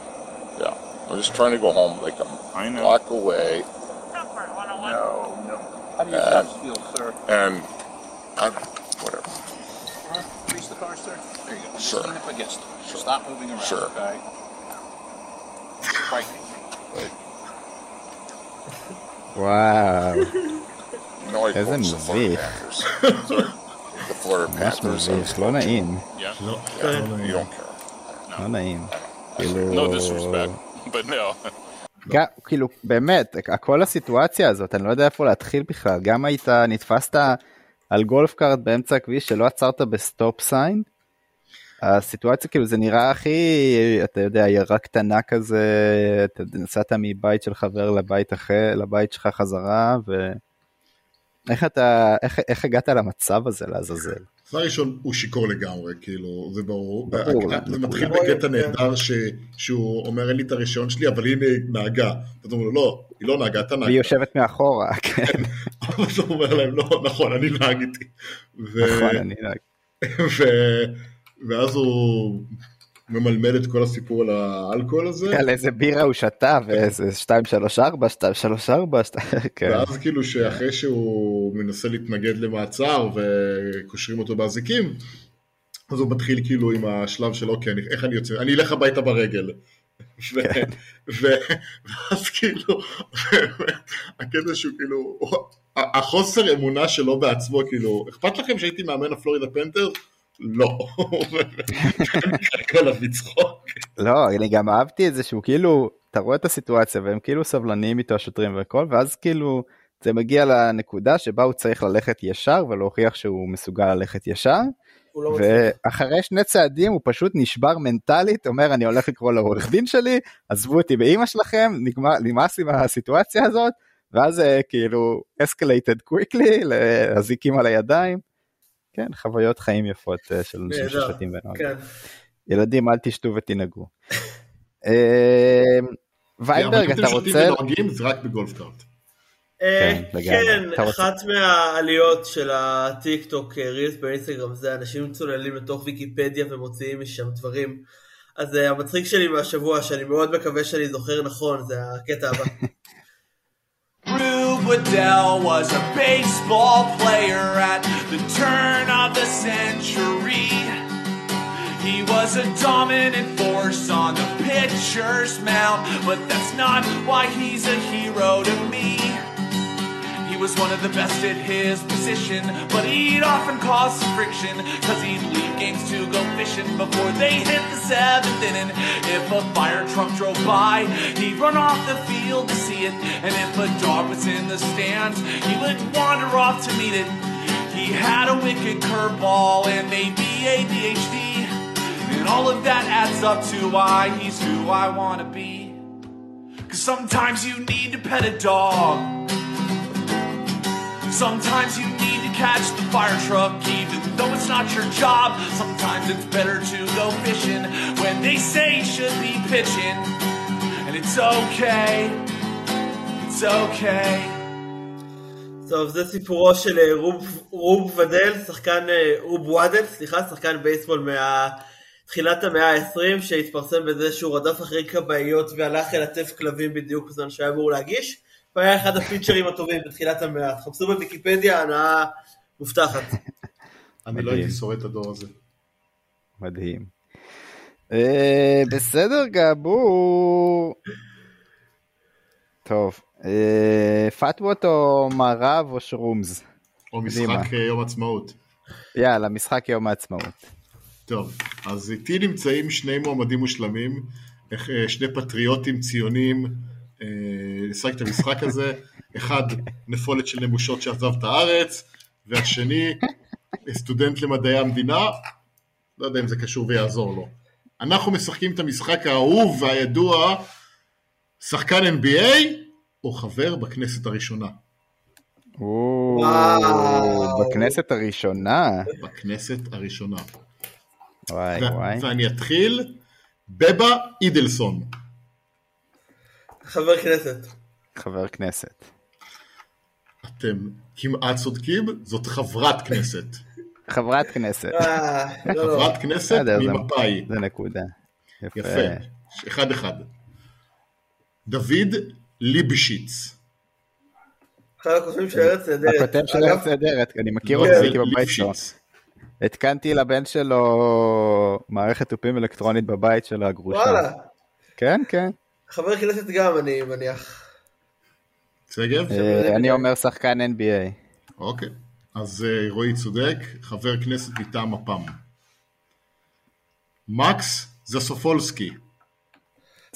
Yeah. I'm just trying to go home like I'm know. block away. No, no. How do you and, feel, sir? And I'm, whatever. Uh, reach the car, sir. There you go. Sure. Up against it. Sure. Stop moving around. Sure. Okay. Right. Wow. איזה מביך. (laughs) ממש. מביך, לא נעים. לא, נעים. לא נעים. כאילו... No disrespect, but no. גם, כאילו, באמת, כל הסיטואציה הזאת, אני לא יודע איפה להתחיל בכלל. גם היית, נתפסת על golf cart באמצע הכביש שלא עצרת ב-stop sign. הסיטואציה כאילו זה נראה הכי, אתה יודע, עיירה קטנה כזה, אתה נסעת מבית של חבר לבית אחר, לבית שלך חזרה, ו... איך אתה, איך, איך הגעת למצב הזה לעזאזל? דבר ראשון, הוא שיכור לגמרי, כאילו, זה ברור. ברור, זה. מתחיל בקטע נהדר שהוא אומר, אין לי את הרישיון שלי, אבל הנה נהגה. אתה אומר לו, לא, היא לא נהגה, אתה נהגה. והיא יושבת מאחורה, (laughs) כן, (laughs) אבל אתה אומר להם, לא, נכון, אני נהג איתי. נכון, אני נהג. ואז הוא ממלמל את כל הסיפור על האלכוהול הזה. על איזה בירה הוא שתה, ואיזה 2, 3, 4, 2, 3, 4, כן. ואז כאילו שאחרי שהוא מנסה להתנגד למעצר וקושרים אותו באזיקים, אז הוא מתחיל כאילו עם השלב של אוקיי, אני, איך אני יוצא, אני אלך הביתה ברגל. כן. ו- ואז כאילו, הקטע שהוא כאילו, החוסר אמונה שלו בעצמו, כאילו, אכפת לכם שהייתי מאמן הפלורידה פנתר? לא. לא, אני גם אהבתי את זה שהוא כאילו, אתה רואה את הסיטואציה והם כאילו סבלניים איתו השוטרים והכל, ואז כאילו זה מגיע לנקודה שבה הוא צריך ללכת ישר ולהוכיח שהוא מסוגל ללכת ישר, לא. ואחרי שני צעדים הוא פשוט נשבר מנטלית, אומר אני הולך לקרוא לעורך דין שלי, עזבו אותי באימא שלכם, נמאס לי מהסיטואציה הזאת, ואז אה, כאילו escalated quickly, לאזיקים על הידיים. כן, חוויות חיים יפות אה, של אנשים נהדר, ששותים ונוהגים. כן. ילדים אל תשתו ותנהגו. (laughs) אה, ויינברג אבל אתה אם אתם שותים רוצה? ונוהגים זה רק בגולף קארט. אה, כן. כן, רוצה- אחת מהעליות של הטיק טוק אה, רילס באינסטגרם זה אנשים צוללים לתוך ויקיפדיה ומוציאים משם דברים. אז המצחיק שלי מהשבוע, שאני מאוד מקווה שאני זוכר נכון, זה הקטע הבא. (laughs) Waddell was a baseball player at the turn of the century. He was a dominant force on the pitcher's mound, but that's not why he's a hero to me. He was one of the best at his position, but he'd often cause some friction, cause he'd leave games to go fishing before they hit the seventh inning. If a fire truck drove by, he'd run off the field to see it, and if a dog was in the stands, he would wander off to meet it. He had a wicked curveball and maybe ADHD, and all of that adds up to why he's who I wanna be. Cause sometimes you need to pet a dog. Sometimes you need to catch the fire truck, even though it's not your job. Sometimes it's better to go fishing when they say you should be pitching. And it's okay. It's okay. טוב, זה סיפורו של אה, רוב, רוב ודל, שחקן, אה, רוב וואדל, סליחה, שחקן בייסבול מתחילת המאה ה-20, שהתפרסם בזה שהוא רדף אחרי כבאיות והלך ללטף כלבים בדיוק בזמן שהיה אמור להגיש, והיה אחד הפיצ'רים הטובים בתחילת המאה. תחפשו בוויקיפדיה, הנאה מובטחת. (laughs) אני לא הייתי שורד את הדור הזה. מדהים. אה, בסדר גבור. טוב, אה, פתוות או מערב או שרומז? או. משחק אה, יום עצמאות. יאללה, משחק יום העצמאות. טוב, אז איתי נמצאים שני מועמדים מושלמים, שני פטריוטים ציונים לשחק את המשחק הזה, אחד נפולת של נמושות שעזב את הארץ, והשני סטודנט למדעי המדינה, לא יודע אם זה קשור ויעזור לו. אנחנו משחקים את המשחק האהוב והידוע, שחקן NBA או חבר בכנסת הראשונה. בכנסת הראשונה. בכנסת הראשונה. וואי וואי. ואני אתחיל, בבה אידלסון. חבר כנסת. חבר כנסת. אתם כמעט צודקים, זאת חברת כנסת. חברת כנסת. אה, לא, לא. חברת כנסת ממפא"י. זה נקודה. יפה. יפה. אחד אחד. דוד ליבשיץ. אחד הכותבים של ארץ נהדרת. הכותב של ארץ נהדרת, אני מכיר לא, אותו, הייתי בבית שלו. התקנתי לבן שלו מערכת תופים אלקטרונית בבית של הגרושה. וואלה, כן, כן. חבר כנסת גם אני מניח. שגב? אה, אני אומר שחקן NBA. אוקיי. אז אה, רועי צודק, חבר כנסת מטעם מפ"ם. מקס זסופולסקי.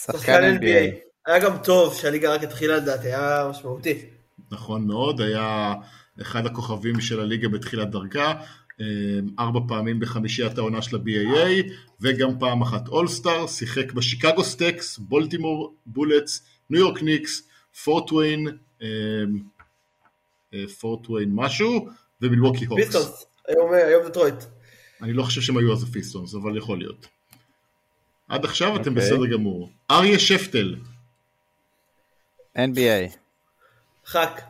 שחקן NBA. היה גם טוב שהליגה רק התחילה לדעתי, היה משמעותי. נכון מאוד, היה אחד הכוכבים של הליגה בתחילת דרכה, ארבע פעמים בחמישיית העונה של ה-BAA, וגם פעם אחת אולסטאר, שיחק בשיקגו סטקס, בולטימור בולטס, ניו יורק ניקס, פורט וויין, אה, אה, פורט וויין משהו, ומילווקי הוקס. פיסטונס, היום היום דטרויט. אני לא חושב שהם היו אז הפיסטונס, אבל יכול להיות. עד עכשיו אתם אוקיי. בסדר גמור. אריה שפטל, NBA. חק.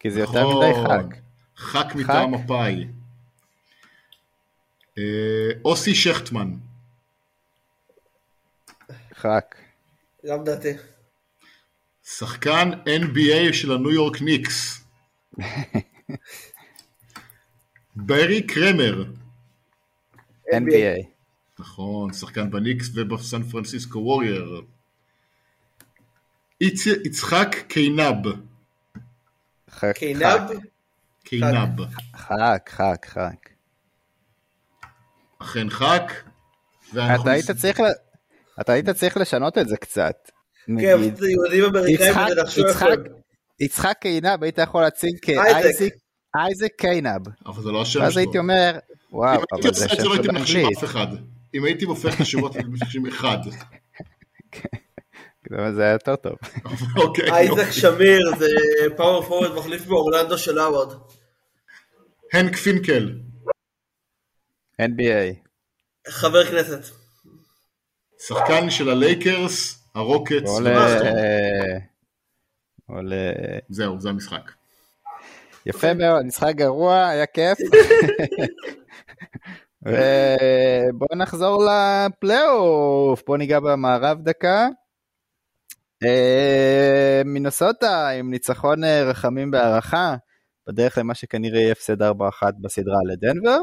כי זה יותר מדי חג. חק מטעם מפאי. אה, אוסי שכטמן, חג. גם דעתי. שחקן NBA של הניו יורק ניקס. (laughs) ברי קרמר, NBA. נכון, שחקן בניקס ובסן פרנסיסקו וורייר. יצ- יצחק קיינב, חג. קינב? קיינב, חג, חג, חג. אכן חק. אתה היית צריך אתה היית צריך לשנות את זה קצת. כן, נגיד, זה יהודים אמריקאים יצחק- וזה נחשוב יצחק- קיינב היית יכול להציג אייזק. כאייזק אייזק קיינב. אבל זה לא השם שלו. הייתי אומר, וואו, אם הייתי אבל עושה זה את זה שם לא הייתי של מנחשים אנגלית. אף אחד. אם הייתי הופך את השמות הייתי מנחשים אחד. אבל זה היה יותר טוב. (laughs) אוקיי. אייזק. שמיר זה פאוור פורוורד מחליף באורלנדו של האווארד. הנק פינקל, NBA. חבר כנסת. שחקן של הלייקרס, הרוקטס, עולה... עולה... זהו, זה המשחק. יפה מאוד, משחק גרוע, היה כיף. (laughs) ובואו נחזור לפלייאוף, בואו ניגע במערב דקה. אה, מינוסוטה עם ניצחון אה, רחמים בהערכה, בדרך למה שכנראה יהיה הפסד 4-1 בסדרה לדנבר.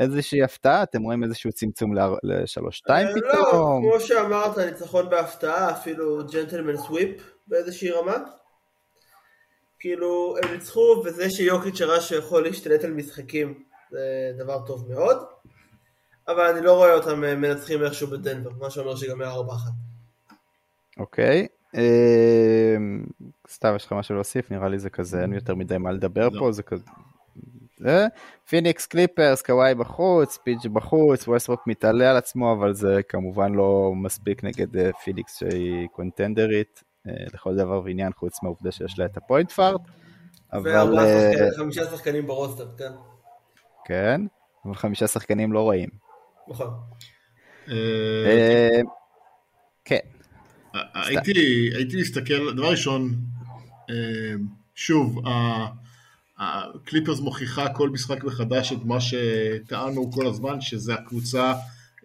איזושהי הפתעה, אתם רואים איזשהו צמצום ל-3-2 אה, לא, פתאום? כמו שאמרת, ניצחון בהפתעה, אפילו gentleman's sweep באיזושהי רמה. כאילו, הם ניצחו, וזה שיוקיץ' הראה שיכול להשתלט על משחקים, זה דבר טוב מאוד. אבל אני לא רואה אותם אה, מנצחים איכשהו בדנבר, מה שאומר שיגמר 4-1. אוקיי. אה, סתיו, יש לך משהו להוסיף? נראה לי זה כזה, אין יותר מדי מה לדבר לא. פה, זה כזה... זה. פיניקס קליפרס, קוואי בחוץ, פי ג'י בחוץ, ווסטברוק מתעלה על עצמו, אבל זה כמובן לא מספיק נגד אה, פיניקס שהיא contender ית אה, לכל דבר ועניין, חוץ מהעובדה שיש לה את ה-point part. אבל... אה, שחקנים, חמישה שחקנים ברוסטר, כן. כן, אבל חמישה שחקנים לא רואים. נכון. אה, אה, כן. הייתי הייתי מסתכל, דבר ראשון, אה, שוב, הקליפרס מוכיחה כל משחק מחדש את מה שטענו כל הזמן, שזה הקבוצה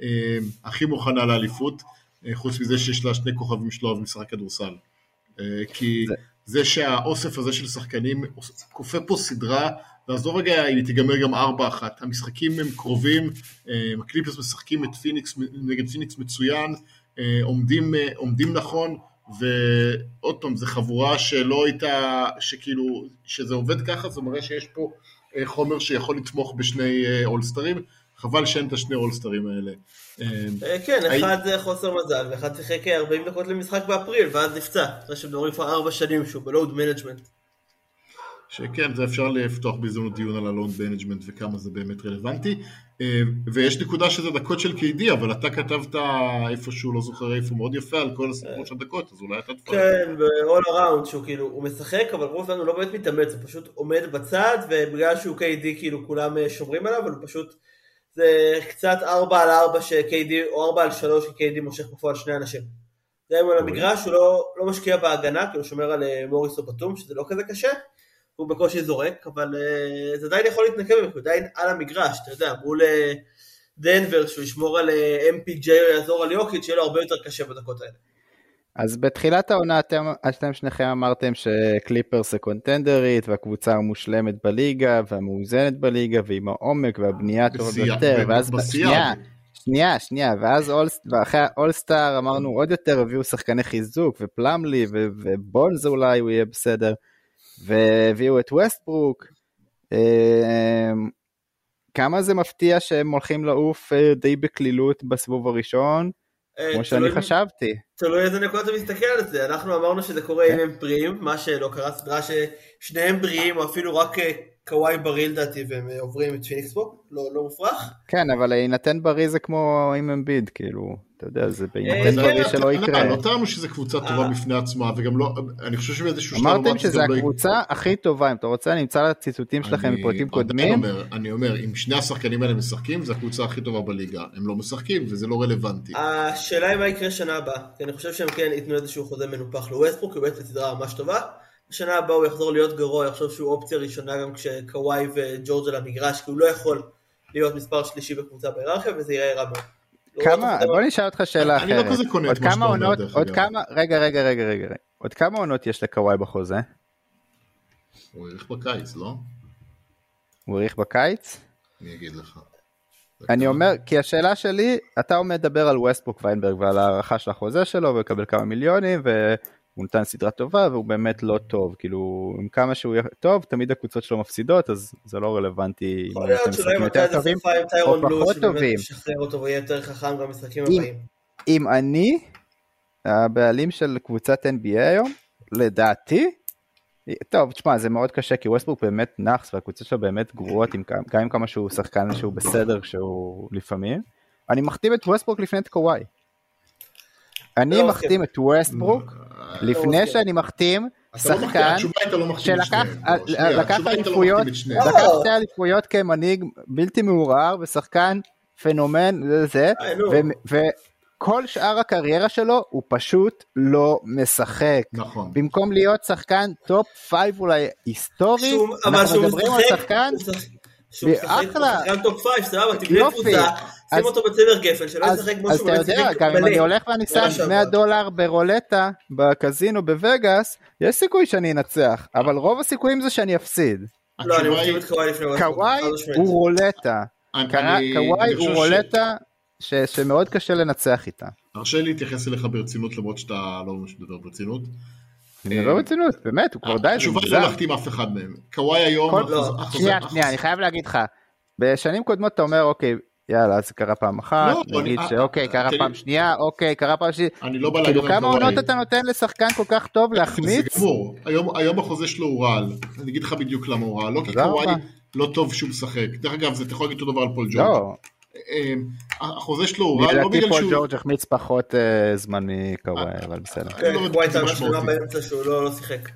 אה, הכי מוכנה לאליפות, אה, חוץ מזה שיש לה שני כוכבים שלא אוהבים לשחק כדורסל. אה, כי זה- שהאוסף הזה של שחקנים כופה פה סדרה, ועזוב רגע אם היא תיגמר גם 4-1, המשחקים הם קרובים, הקליפרס משחקים פיניקס, נגד פיניקס מצוין, עומדים, עומדים נכון, ועוד פעם, זו חבורה שלא הייתה, שכאילו, שזה עובד ככה, זה מראה שיש פה אה, חומר שיכול לתמוך בשני אה, אולסטרים, חבל שאין את השני אולסטרים האלה. אה, כן, אחד זה חוסר מזל, ואחד שיחק 40 דקות למשחק באפריל, ואז נפצע. אחרי שמדברים כבר 4 שנים שהוא ב-load management. שכן, זה אפשר לפתוח בהזדמנות דיון על ה-load management וכמה זה באמת רלוונטי. אה, ויש נקודה שזה דקות של KD, אבל אתה כתבת איפשהו, לא זוכר איפה, מאוד יפה על כל הסיפור של הדקות, אז אולי אתה תפרט. כן, ב-all around, שהוא כאילו, הוא משחק, אבל רוב הזמן הוא לא באמת מתאמץ, הוא פשוט עומד בצד, ובגלל שהוא KD, כאילו כולם אה, שומרים עליו, אבל הוא פשוט, זה קצת 4 על 4 ש-KD, או 4 על 3 ש-KD מושך בפועל שני אנשים. אם הוא על המגרש, הוא לא, לא משקיע בהגנה, כי הוא שומר על אה, מוריס או בתום, שזה לא כזה קשה, הוא בקושי זורק, אבל אה, זה עדיין יכול להתנקם ממנו, הוא עדיין על המגרש, אתה יודע, מול אה, דנבר, שהוא ישמור על אה, MPJ או יעזור על יוקיץ', שיהיה לו הרבה יותר קשה בדקות האלה. אז בתחילת העונה אתם, אתם שניכם אמרתם שקליפרס זה קונטנדרית והקבוצה המושלמת בליגה והמאוזנת בליגה ועם העומק והבנייה טובה ביותר ואז שנייה, שנייה שנייה ואז אול, ואחרי האולסטאר אמרנו עוד יותר הביאו שחקני חיזוק ופלמלי ובונז אולי הוא יהיה בסדר והביאו את ווסטברוק. אמ, כמה זה מפתיע שהם הולכים לעוף אה, די בקלילות בסיבוב הראשון. אה, כמו שאני חשבתי. תלוי איזה נקודה אתה מסתכל על זה, אנחנו אמרנו שזה קורה אם הם בריאים, מה שלא קרה סדרה ששניהם בריאים, או אפילו רק אה, קוואי בריא לדעתי, והם אה, עוברים את פיניקס פה, לא, לא מופרך. כן, אבל להינתן בריא זה כמו עם אמביד, כאילו, אתה יודע, זה בהינתן בריא שלא יקרה. לא טענו שזו קבוצה טובה בפני עצמה, וגם לא, אני חושב שבאיזשהו שלב אמרתם שזו לא הקבוצה הכי טובה, אם אתה רוצה, אני אמצא לציטוטים שלכם מפרקים קודמים. אני אומר, אם שני השחקנים האלה משחקים, זו הקבוצה הכי טובה בליגה. הם לא משחקים, וזה לא רלוונטי. השאלה היא מה יקרה שנה הבאה, כי אני חושב שהם כן ייתנו איזשהו חוזה מנופח לווסטבורק, הוא בעצם סדרה ממש טובה. בשנה הבאה הוא יחזור להיות גרוע, יחשוב שהוא אופציה ראשונה גם כשקוואי וג'ורג' על המגרש, כי הוא לא יכול להיות מספר שלישי בקבוצה בהיררכיה, וזה יראה רע מאוד. כמה, בוא נשאל אותך שאלה אחרת. אני לא כזה קונה את מה שאתה אומר דרך אגב. עוד כמה, רגע, רגע, רגע, רגע, עוד כמה עונות יש לקוואי בחוזה? הוא האריך בקיץ, לא? הוא האריך בקיץ? אני אגיד לך. אני אומר, כי השאלה שלי, אתה מדבר על ווסטבוק ויינברג ועל הערכה של החוזה שלו ולקבל כמה מיליונים והוא נתן סדרה טובה והוא באמת לא טוב, כאילו עם כמה שהוא טוב תמיד הקבוצות שלו מפסידות אז זה לא רלוונטי אם אתם משחקים יותר טובים או פחות טובים. אם אני הבעלים של קבוצת NBA היום, לדעתי, טוב, תשמע, זה מאוד קשה, כי ווסטבורק באמת נאחס, והקבוצות שלו באמת גרועות, גם עם כמה שהוא שחקן שהוא בסדר כשהוא לפעמים. אני מחתים את ווסטבורק לפני את קוואי. אני לא מחתים את ווסטברוק לפני שאני מחתים שחקן שלקח אליפויות, לקח שתי אליפויות כמנהיג בלתי מעורער ושחקן פנומן, זה, כל שאר הקריירה שלו הוא פשוט לא משחק. נכון. במקום להיות שחקן top five אולי היסטורי, אנחנו מדברים על שחקן... שהוא משחק שחקן top five, סבבה, תבנה קבוצה, שים אותו בצבר גפן, שלא ישחק כמו שהוא. אז אתה יודע, גם אם אני הולך ואני שם 100 דולר ברולטה בקזינו בווגאס, יש סיכוי שאני אנצח, אבל רוב הסיכויים זה שאני אפסיד. לא, אני מסכים את קוואי לפני קוואי הוא רולטה. קוואי הוא רולטה ש, שמאוד קשה לנצח איתה. הרשה לי להתייחס אליך ברצינות למרות שאתה לא ממש מדבר ברצינות. אני מדבר ברצינות, באמת, הוא כבר די, התשובה היא לא להחתים אף אחד מהם. קוואי היום... שנייה, שנייה, אני חייב להגיד לך, בשנים קודמות אתה אומר, אוקיי, יאללה, זה קרה פעם אחת, נגיד שאוקיי, קרה פעם שנייה, אוקיי, קרה פעם שנייה, אני לא בא להגיד כאילו כמה עונות אתה נותן לשחקן כל כך טוב להחמיץ? זה גמור, היום החוזה שלו הוא רעל, אני אגיד לך בדיוק למה הוא רעל, לא כי קוואי לא טוב שהוא משחק, דרך אגב, אתה יכול להגיד אותו דבר על פול ג'ורג'. לא. החוזה שלו הוא רע, לא בגלל שהוא... לדעתי פול ג'ורג' החמיץ פחות זמן מקוואי, אבל בסדר. כן, קוואי הייתה משמעותה באמצע שהוא לא שיחק.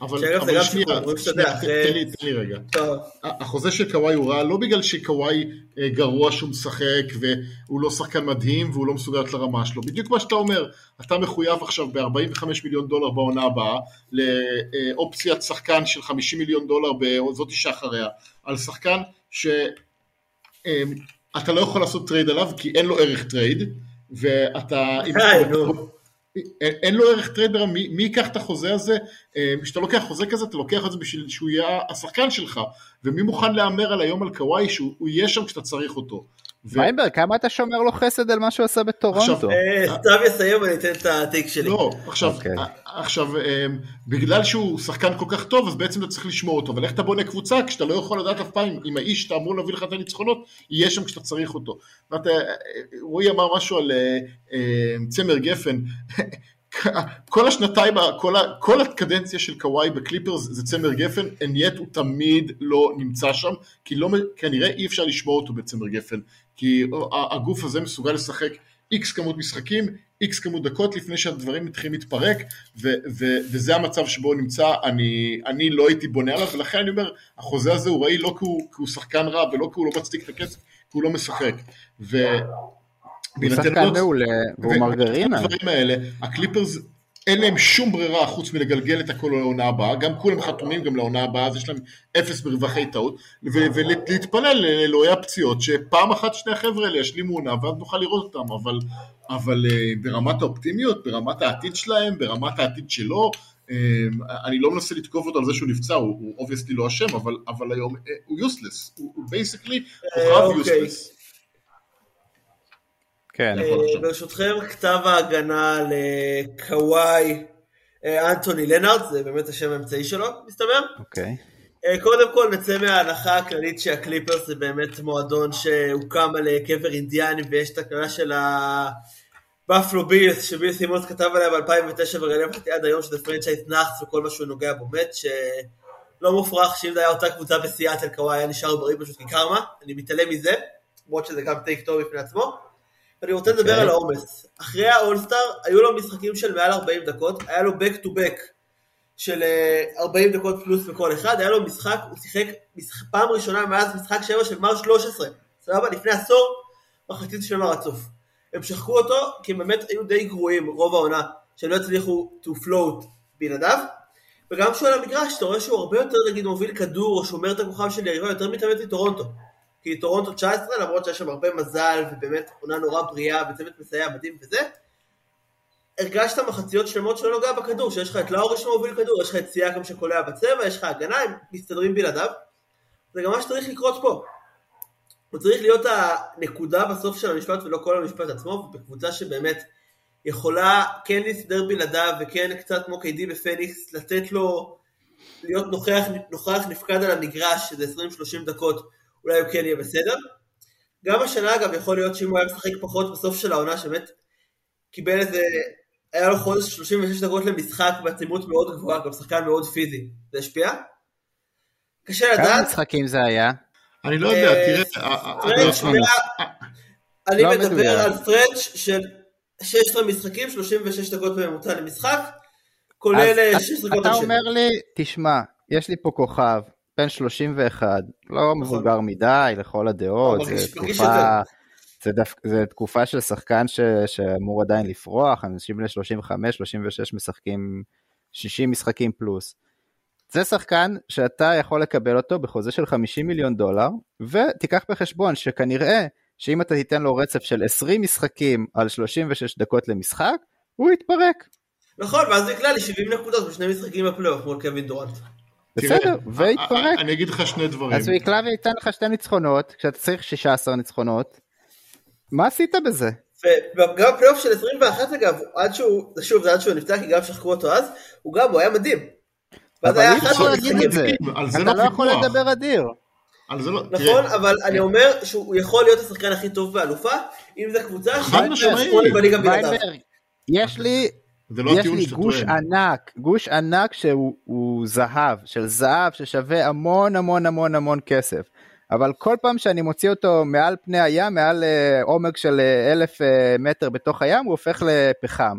אבל, שנייה, תן לי, תן לי רגע. החוזה של קוואי הוא רע לא בגלל שקוואי גרוע שהוא משחק והוא לא שחקן מדהים והוא לא מסוגל לרמה שלו. בדיוק מה שאתה אומר, אתה מחויב עכשיו ב-45 מיליון דולר בעונה הבאה לאופציית שחקן של 50 מיליון דולר בזאתי שאחריה, על שחקן ש... אתה לא יכול לעשות trade עליו כי אין לו ערך trade ואתה... אין לו ערך טרייד, מי, מי ייקח את החוזה הזה? כשאתה לוקח חוזה כזה, אתה לוקח את זה בשביל שהוא יהיה השחקן שלך, ומי מוכן להמר על היום על קוואי שהוא יהיה שם כשאתה צריך אותו. ויינברג, כמה אתה שומר לו חסד על מה שהוא עשה בטורונטו? סתיו יסיים ואני אתן את ה take שלי. לא, עכשיו, עכשיו, בגלל שהוא שחקן כל כך טוב, אז בעצם אתה צריך לשמור אותו, אבל איך אתה בונה קבוצה כשאתה לא יכול לדעת אף פעם אם האיש שאתה אמור להביא לך את הניצחונות, יהיה שם כשאתה צריך אותו. רועי אמר משהו על צמר גפן, כל השנתיים, כל, ה, כל הקדנציה של קוואי בקליפרס זה צמר גפן, and yet הוא תמיד לא נמצא שם, כי לא, כנראה אי אפשר לשמור אותו בצמר גפן, כי הגוף הזה מסוגל לשחק איקס כמות משחקים, איקס כמות דקות לפני שהדברים מתחילים להתפרק, ו, ו, וזה המצב שבו הוא נמצא, אני, אני לא הייתי בונה עליו, ולכן אני אומר, החוזה הזה הוא ראי לא כי הוא, כי הוא שחקן רע ולא כי הוא לא מצדיק את הכסף, כי הוא לא משחק. ו... הוא שחקן מעולה, והוא מרגרינה. הדברים האלה, הקליפרס אין להם שום ברירה חוץ מלגלגל את הכל לעונה הבאה, גם כולם חתומים גם לעונה הבאה, אז יש להם אפס ברווחי טעות, ולהתפלל לאלוהי הפציעות, שפעם אחת שני החבר'ה האלה ישלימו עונה, ואז נוכל לראות אותם, אבל אבל אה, ברמת האופטימיות, ברמת העתיד שלהם, ברמת העתיד שלו, אה, אני לא מנסה לתקוף אותו על זה שהוא נפצע, הוא obviously לא אשם, אבל, אבל היום אה, הוא useless, הוא basically כוכב. useless. כן. אה, ברשותכם, כתב ההגנה לקוואי אה, אנטוני לנארד, זה באמת השם האמצעי שלו, מסתבר. אוקיי. אה, קודם כל נצא מההנחה הכללית שהקליפרס זה באמת מועדון שהוקם על קבר אינדיאני ויש את הקללה של הבאפלו בילס שביל סימונס כתב עליה ב-2009 ורלוונטי עד היום שזה פרנצ'ייז נאחס וכל מה שהוא נוגע בו מת שלא מופרך שאם זה היה אותה קבוצה בסיאטל קוואי היה נשאר בריא פשוט כקרמה אני מתעלם מזה למרות שזה גם take טוב בפני עצמו ואני רוצה לדבר אוקיי. על העומס אחרי האולסטאר היו לו משחקים של מעל 40 דקות היה לו back to back של אה, 40 דקות פלוס בכל אחד, היה לו משחק, הוא שיחק משחק, פעם ראשונה מאז משחק 7 של מר 13, סבבה? לפני עשור, מחצית שלמה רצוף. הם שחקו אותו כי הם באמת היו די גרועים רוב העונה, שהם לא הצליחו to float בלעדיו, וגם כשהוא על המגרש, אתה רואה שהוא הרבה יותר נגיד מוביל כדור או שומר את הכוכב של יריבה, יותר מתאמץ מטורונטו. כי טורונטו 19, למרות שיש שם הרבה מזל, ובאמת עונה נורא בריאה, וצוות מסייע מדהים וזה, הרגשת מחציות שלמות שלא נוגע בכדור, שיש לך את לאורי שמוביל כדור, יש לך את סייקם שקולע בצבע, יש לך הגנה, הם מסתדרים בלעדיו. זה גם מה שצריך לקרות פה. הוא צריך להיות הנקודה בסוף של המשפט ולא כל המשפט עצמו, בקבוצה שבאמת יכולה כן להסתדר בלעדיו וכן קצת כמו קידי בפניקס, לתת לו להיות נוכח, נוכח נפקד על המגרש, שזה 20-30 דקות, אולי הוא כן יהיה בסדר. גם השנה אגב יכול להיות שאם הוא היה משחק פחות בסוף של העונה, שבאמת קיבל איזה, היה לו חודש 36 דקות למשחק בעצימות מאוד גבוהה, גם שחקן מאוד פיזי. זה השפיע? קשה כמה לדעת. משחקים זה היה? אני לא יודע, אה, תראה, אני מדבר. על פרנץ' של 16 משחקים, 36 דקות בממוצע למשחק, כולל אז אה, אתה- 16 דקות אתה. אומר לי, תשמע, יש לי פה כוכב, בן 31, לא מבוגר מדי לכל הדעות, נכון. זה תקופה... זה, דו... זה תקופה של שחקן ש... שאמור עדיין לפרוח, אנשים בני 35, 36 משחקים 60 משחקים פלוס. זה שחקן שאתה יכול לקבל אותו בחוזה של 50 מיליון דולר, ותיקח בחשבון שכנראה שאם אתה תיתן לו רצף של 20 משחקים על 36 דקות למשחק, הוא יתפרק. נכון, ואז יקלע לי 70 נקודות בשני משחקים בפלייאוף מול קווין דורנט. בסדר, תראה, ויתפרק. אני אגיד לך שני דברים. אז הוא יקלע וייתן לך שתי ניצחונות, כשאתה צריך 16 ניצחונות. מה עשית בזה? וגם בפלייאוף של 21 אגב, עד שהוא, שוב, זה עד שהוא נפצע, כי גם שחקו אותו אז, הוא גם, הוא היה מדהים. ואז אבל היה אי אחד אפשר להגיד את זה. אתה לא לא יכול. לדבר אדיר. לא, נכון, אבל אני אומר שהוא יכול להיות השחקן הכי טוב באלופה, אם זו קבוצה חד משמעית. יש לי, זה לא יש לי גוש טוען. ענק, גוש ענק שהוא הוא זהב, של זהב ששווה המון המון המון המון כסף. אבל כל פעם שאני מוציא אותו מעל פני הים, מעל אה, עומק של אה, אלף אה, מטר בתוך הים, הוא הופך לפחם.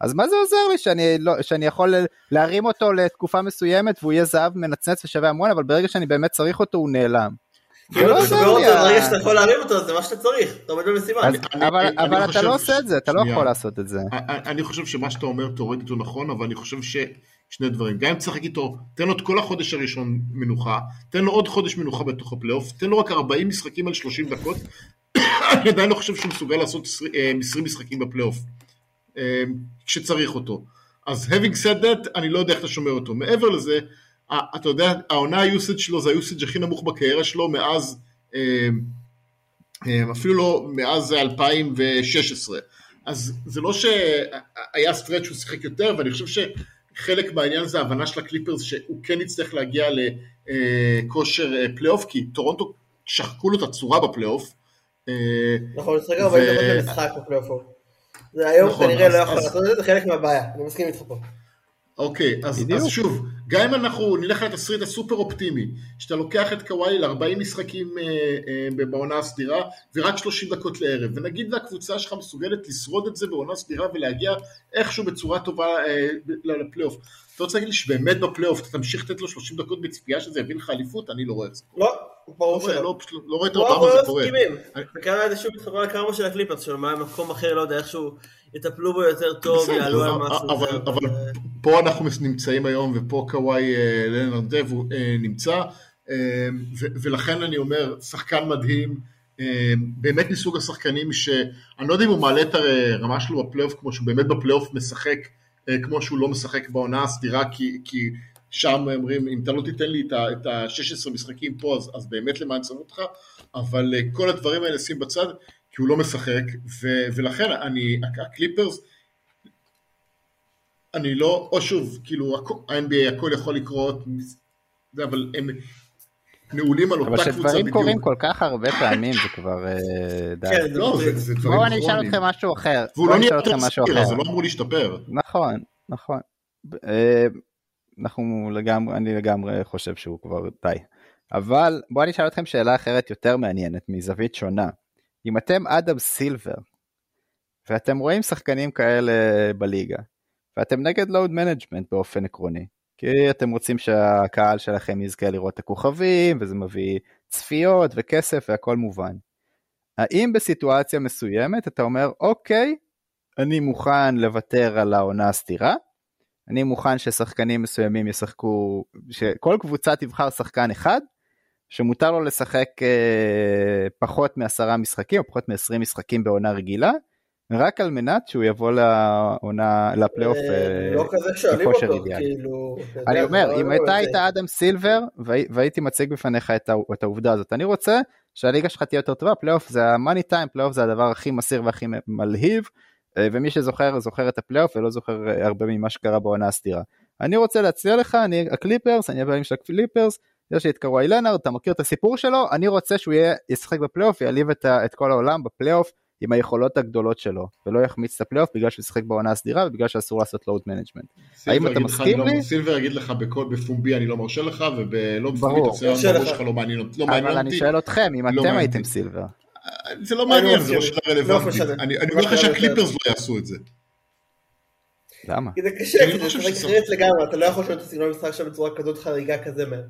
אז מה זה עוזר לי שאני, לא, שאני יכול להרים אותו לתקופה מסוימת והוא יהיה זהב מנצנץ ושווה המון, אבל ברגע שאני באמת צריך אותו הוא נעלם. כאילו, לא ברגע שאתה יכול להרים אותו, זה מה שאתה צריך, אתה עומד במשימה. אבל, אתה לא עושה את זה, אתה לא. יכול לעשות את זה. אני חושב שמה שאתה אומר תאורטית הוא נכון, אבל אני חושב ששני דברים. גם אם תשחק איתו, תן לו את כל החודש הראשון מנוחה, תן לו עוד חודש מנוחה בתוך הפלייאוף, תן לו רק 40 משחקים על 30 דקות, (coughs) אני עדיין לא חושב שהוא מסוגל לעשות 20 אה, 20 משחקים בפלייאוף, אה, כשצריך אותו. אז having said that, אני לא יודע איך אתה שומר אותו. מעבר לזה, אתה יודע, העונה ה usage שלו זה ה usage הכי נמוך בקריירה שלו מאז, אה, אה, אפילו לא מאז 2016. אז זה לא שהיה stretch שהוא שיחק יותר, ואני חושב שחלק מהעניין זה ההבנה של הקליפרס שהוא כן יצטרך להגיע לכושר אה, פלייאוף, כי טורונטו שחקו לו את הצורה בפלייאוף. אה, נכון, הוא משחק 40 דקות למשחק בפלייאוף. זה היום נכון, כנראה אז- לא יכול אז- לעשות את זה, זה חלק מהבעיה, אני מסכים איתך פה. אוקיי. אז שוב, גם אם אנחנו נלך לתסריט הסופר אופטימי, שאתה לוקח את קוואי ל-40 משחקים אה, אה, בעונה הסדירה, ורק 30 דקות לערב, ונגיד והקבוצה שלך מסוגלת לשרוד את זה בעונה סדירה ולהגיע איכשהו בצורה טובה אה, לפלייאוף. אתה רוצה להגיד לי שבאמת בפלייאוף אתה תמשיך לתת לו 30 דקות בציפייה שזה יביא לך אליפות? אני לא רואה את זה. לא, ברור לא שלא. לא, פשוט לא רואה את לא, הזה לא קורה. וכאן זה שוב מתחבר לקרמה של הקליפרס מה מקום אחר, לא יודע, איכשהו יטפלו בו יותר טוב, יעלו על משהו. אבל- זה- זה- פה אנחנו נמצאים היום ופה קוואי אה, לנרד דב הוא אה, נמצא אה, ולכן אני אומר שחקן מדהים באמת מסוג השחקנים שאני לא יודע אם הוא מעלה את הרמה שלו בפלייאוף כמו שהוא באמת בפלייאוף משחק כמו שהוא לא משחק בעונה הסדירה כי, כי שם אומרים אם אתה לא תיתן לי את ה-16 משחקים פה אז, אז באמת למען שמו אותך? אבל כל הדברים האלה שים בצד כי הוא לא משחק ו, ולכן אני, הקליפרס אני לא, או שוב, כאילו ה-NBA הכל יכול לקרות, אבל הם נעולים על אותה קבוצה בדיוק. אבל כשדברים קורים כל כך הרבה פעמים זה כבר די. כן, לא, זה דברים בואו אני אשאל אתכם משהו אחר. והוא לא נהיה יותר סביר, זה לא אמור להשתפר. נכון, נכון. אנחנו לגמרי, אני לגמרי חושב שהוא כבר די. אבל בואו אני אשאל אתכם שאלה אחרת יותר מעניינת, מזווית שונה. אם אתם אדם סילבר, ואתם רואים שחקנים כאלה בליגה, ואתם נגד load management באופן עקרוני. כי אתם רוצים שהקהל שלכם יזכה לראות את הכוכבים, וזה מביא צפיות וכסף והכל מובן. האם בסיטואציה מסוימת אתה אומר, אוקיי, אני מוכן לוותר על העונה הסתירה, אני מוכן ששחקנים מסוימים ישחקו, שכל קבוצה תבחר שחקן אחד, שמותר לו לשחק אה, פחות מעשרה משחקים או פחות מעשרים משחקים בעונה רגילה, רק על מנת שהוא יבוא לעונה, לפלייאוף אה, לא כזה שואלים אותו, כאילו... אני אומר, אם אתה היית אדם סילבר והייתי מציג בפניך את העובדה הזאת, אני רוצה שהליגה שלך תהיה יותר טובה, פלייאוף זה ה money time, פלייאוף זה הדבר הכי עשיר והכי מלהיב, אה, ומי שזוכר, זוכר את הפלייאוף ולא זוכר אה, הרבה ממה שקרה בעונה הסדירה. אני רוצה להציע לך, אני הקליפרס, אני הבעלים של הקליפרס, יש לי את קוואי לנארד, אתה מכיר את הסיפור שלו, אני רוצה שהוא ישחק בפלייאוף, יעליב את כל העולם בפלייאוף. עם היכולות הגדולות שלו, ולא יחמיץ את הפלייאוף בגלל שהוא שיחק בעונה הסדירה ובגלל שאסור לעשות load management. האם אתה מסכים לא- לי? סילבר יגיד לך בקול בפומבי אני לא מרשה לך, ובלא בפומבי תעשה בראש שלך לא מעניין אותי. לא אבל אני שואל אתכם, אם לא אתם הייתם סילבר. זה לא מעניין, זה לא שאלה רלוונטית. אני אומר לך שהקליפרס לא יעשו את זה. למה? כי זה קשה, כי זה משחק לגמרי, אתה לא יכול לשנות את הסגנון המשחק שם בצורה כזאת חריגה כזה מהר.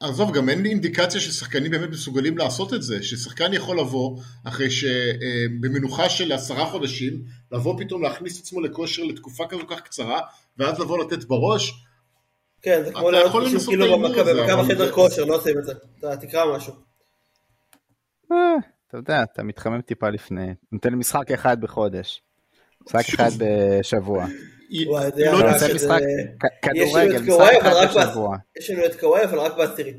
עזוב, גם אין לי אינדיקציה ששחקנים באמת מסוגלים לעשות את זה, ששחקן יכול לבוא אחרי שבמנוחה של עשרה חודשים, לבוא פתאום להכניס את עצמו לכושר לתקופה כזו כך קצרה, ואז לבוא לתת בראש. כן, זה כמו לעלות 90 קילו במכה בחדר כושר, לא עושים את זה, אתה תקרא משהו. אתה יודע, אתה מתחמם טיפה לפני, נותן משחק אחד בחודש, משחק אחד (laughs) בשבוע. לא נעשה משחק כדורגל, משחק אחד בשבוע. יש לנו את קוואי אבל רק בעשירי.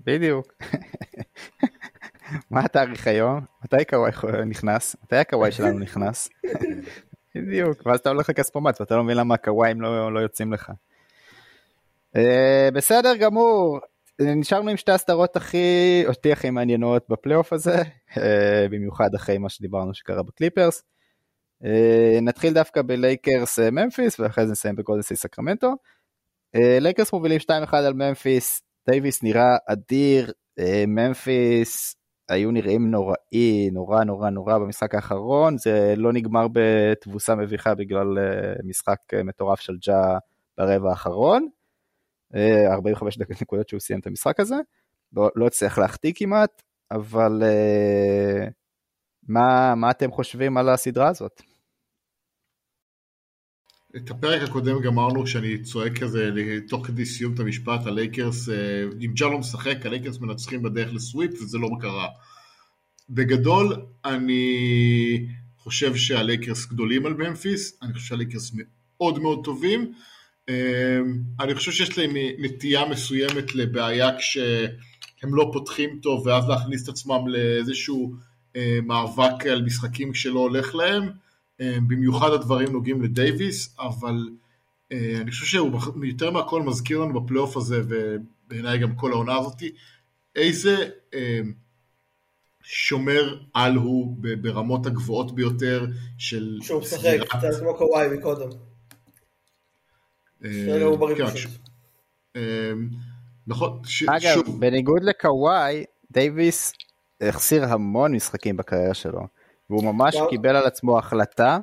בדיוק. מה התאריך היום? מתי קוואי נכנס? מתי הקוואי שלנו נכנס? בדיוק, ואז אתה הולך לכספומט ואתה לא מבין למה הקוואים לא, לא יוצאים לך. בסדר גמור, נשארנו עם שתי הסדרות הכי, אותי הכי מעניינות בפלייאוף הזה, במיוחד אחרי מה שדיברנו שקרה בקליפרס. Uh, נתחיל דווקא בלייקרס uh, ממפיס ואחרי זה נסיים בגולדן סטייט סקרמנטו. Uh, לייקרס מובילים 2-1 על ממפיס, דייוויס נראה אדיר, ממפיס היו נראים נוראי, נורא נורא נורא במשחק האחרון, זה לא נגמר בתבוסה מביכה בגלל משחק מטורף של ג'ה ברבע האחרון. Uh, 45 נקודות שהוא סיים את המשחק הזה, לא, לא הצליח להחטיא כמעט, אבל מה, מה אתם חושבים על הסדרה הזאת? את הפרק הקודם גמרנו שאני צועק כזה תוך כדי סיום את המשפט, הלייקרס, אם ג'ה לא משחק, הלייקרס מנצחים בדרך ל sweep וזה לא קרה. בגדול, אני חושב שהלייקרס גדולים על ממפיס, אני חושב שהלייקרס מאוד מאוד טובים. אני חושב שיש להם נטייה מסוימת לבעיה כשהם לא פותחים טוב ואז להכניס את עצמם לאיזשהו מאבק על משחקים כשלא הולך להם. במיוחד הדברים נוגעים לדייוויס, אבל אני חושב שהוא יותר מהכל מזכיר לנו בפלייאוף הזה, ובעיניי גם כל העונה הזאתי, איזה שומר על הוא ברמות הגבוהות ביותר של... שהוא משחק, קצת כמו קוואי מקודם. נכון, אגב, בניגוד לקוואי, דייוויס החסיר המון משחקים בקריירה שלו. והוא ממש קיבל על עצמו החלטה,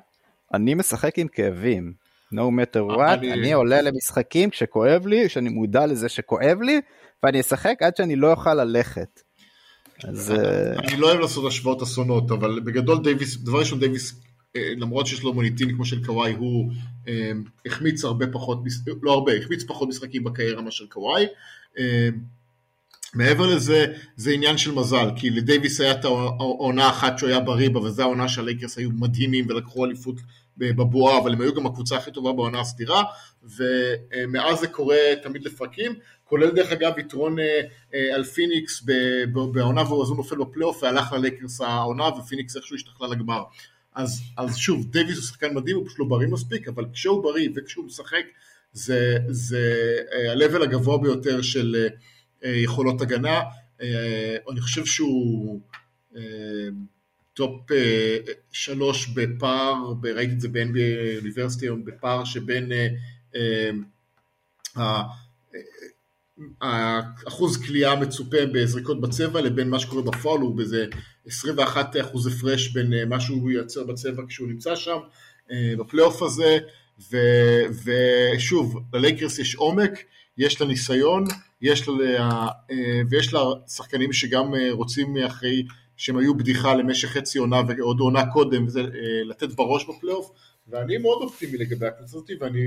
אני משחק עם כאבים. no matter what, אני... אני עולה למשחקים כשכואב לי, כשאני מודע לזה שכואב לי, ואני אשחק עד שאני לא אוכל ללכת. אז... אני לא אוהב לעשות השוואות אסונות, אבל בגדול דייוויס, דבר ראשון דייוויס, למרות שיש לו מוניטין כמו של קוואי, הוא אה, החמיץ הרבה פחות, לא הרבה, החמיץ פחות משחקים בקריירה מאשר קוואי. אה, מעבר לזה, זה עניין של מזל, כי לדייוויס היה את העונה אחת שהוא היה בריא בה, וזו העונה שהלייקרס היו מדהימים ולקחו אליפות בבועה, אבל הם היו גם הקבוצה הכי טובה בעונה הסדירה, ומאז זה קורה תמיד לפרקים, כולל דרך אגב יתרון אה, אה, על פיניקס בעונה והוא אז הוא נופל בפלייאוף והלך ללייקרס העונה ופיניקס איכשהו השתחלה לגמר. אז, אז שוב, דייוויס הוא שחקן מדהים, הוא פשוט לא בריא מספיק, אבל כשהוא בריא וכשהוא משחק, זה, זה ה-level הגבוה ביותר של יכולות הגנה. אני חושב שהוא top שלוש בפער, ראיתי את זה ב-NBA University היום, בפער שבין האחוז קליעה המצופה בזריקות בצבע לבין מה שקורה בפועל הוא באיזה 21 אחוז הפרש בין מה שהוא ייצר בצבע כשהוא נמצא שם בפלייאוף הזה ו, ושוב, ללייקרס יש עומק, יש לה ניסיון, יש לה, ויש לה שחקנים שגם רוצים אחרי שהם היו בדיחה למשך חצי עונה ועוד עונה קודם, וזה לתת בראש בפלייאוף, ואני מאוד אופטימי לגבי הקבוצה הזאת, ואני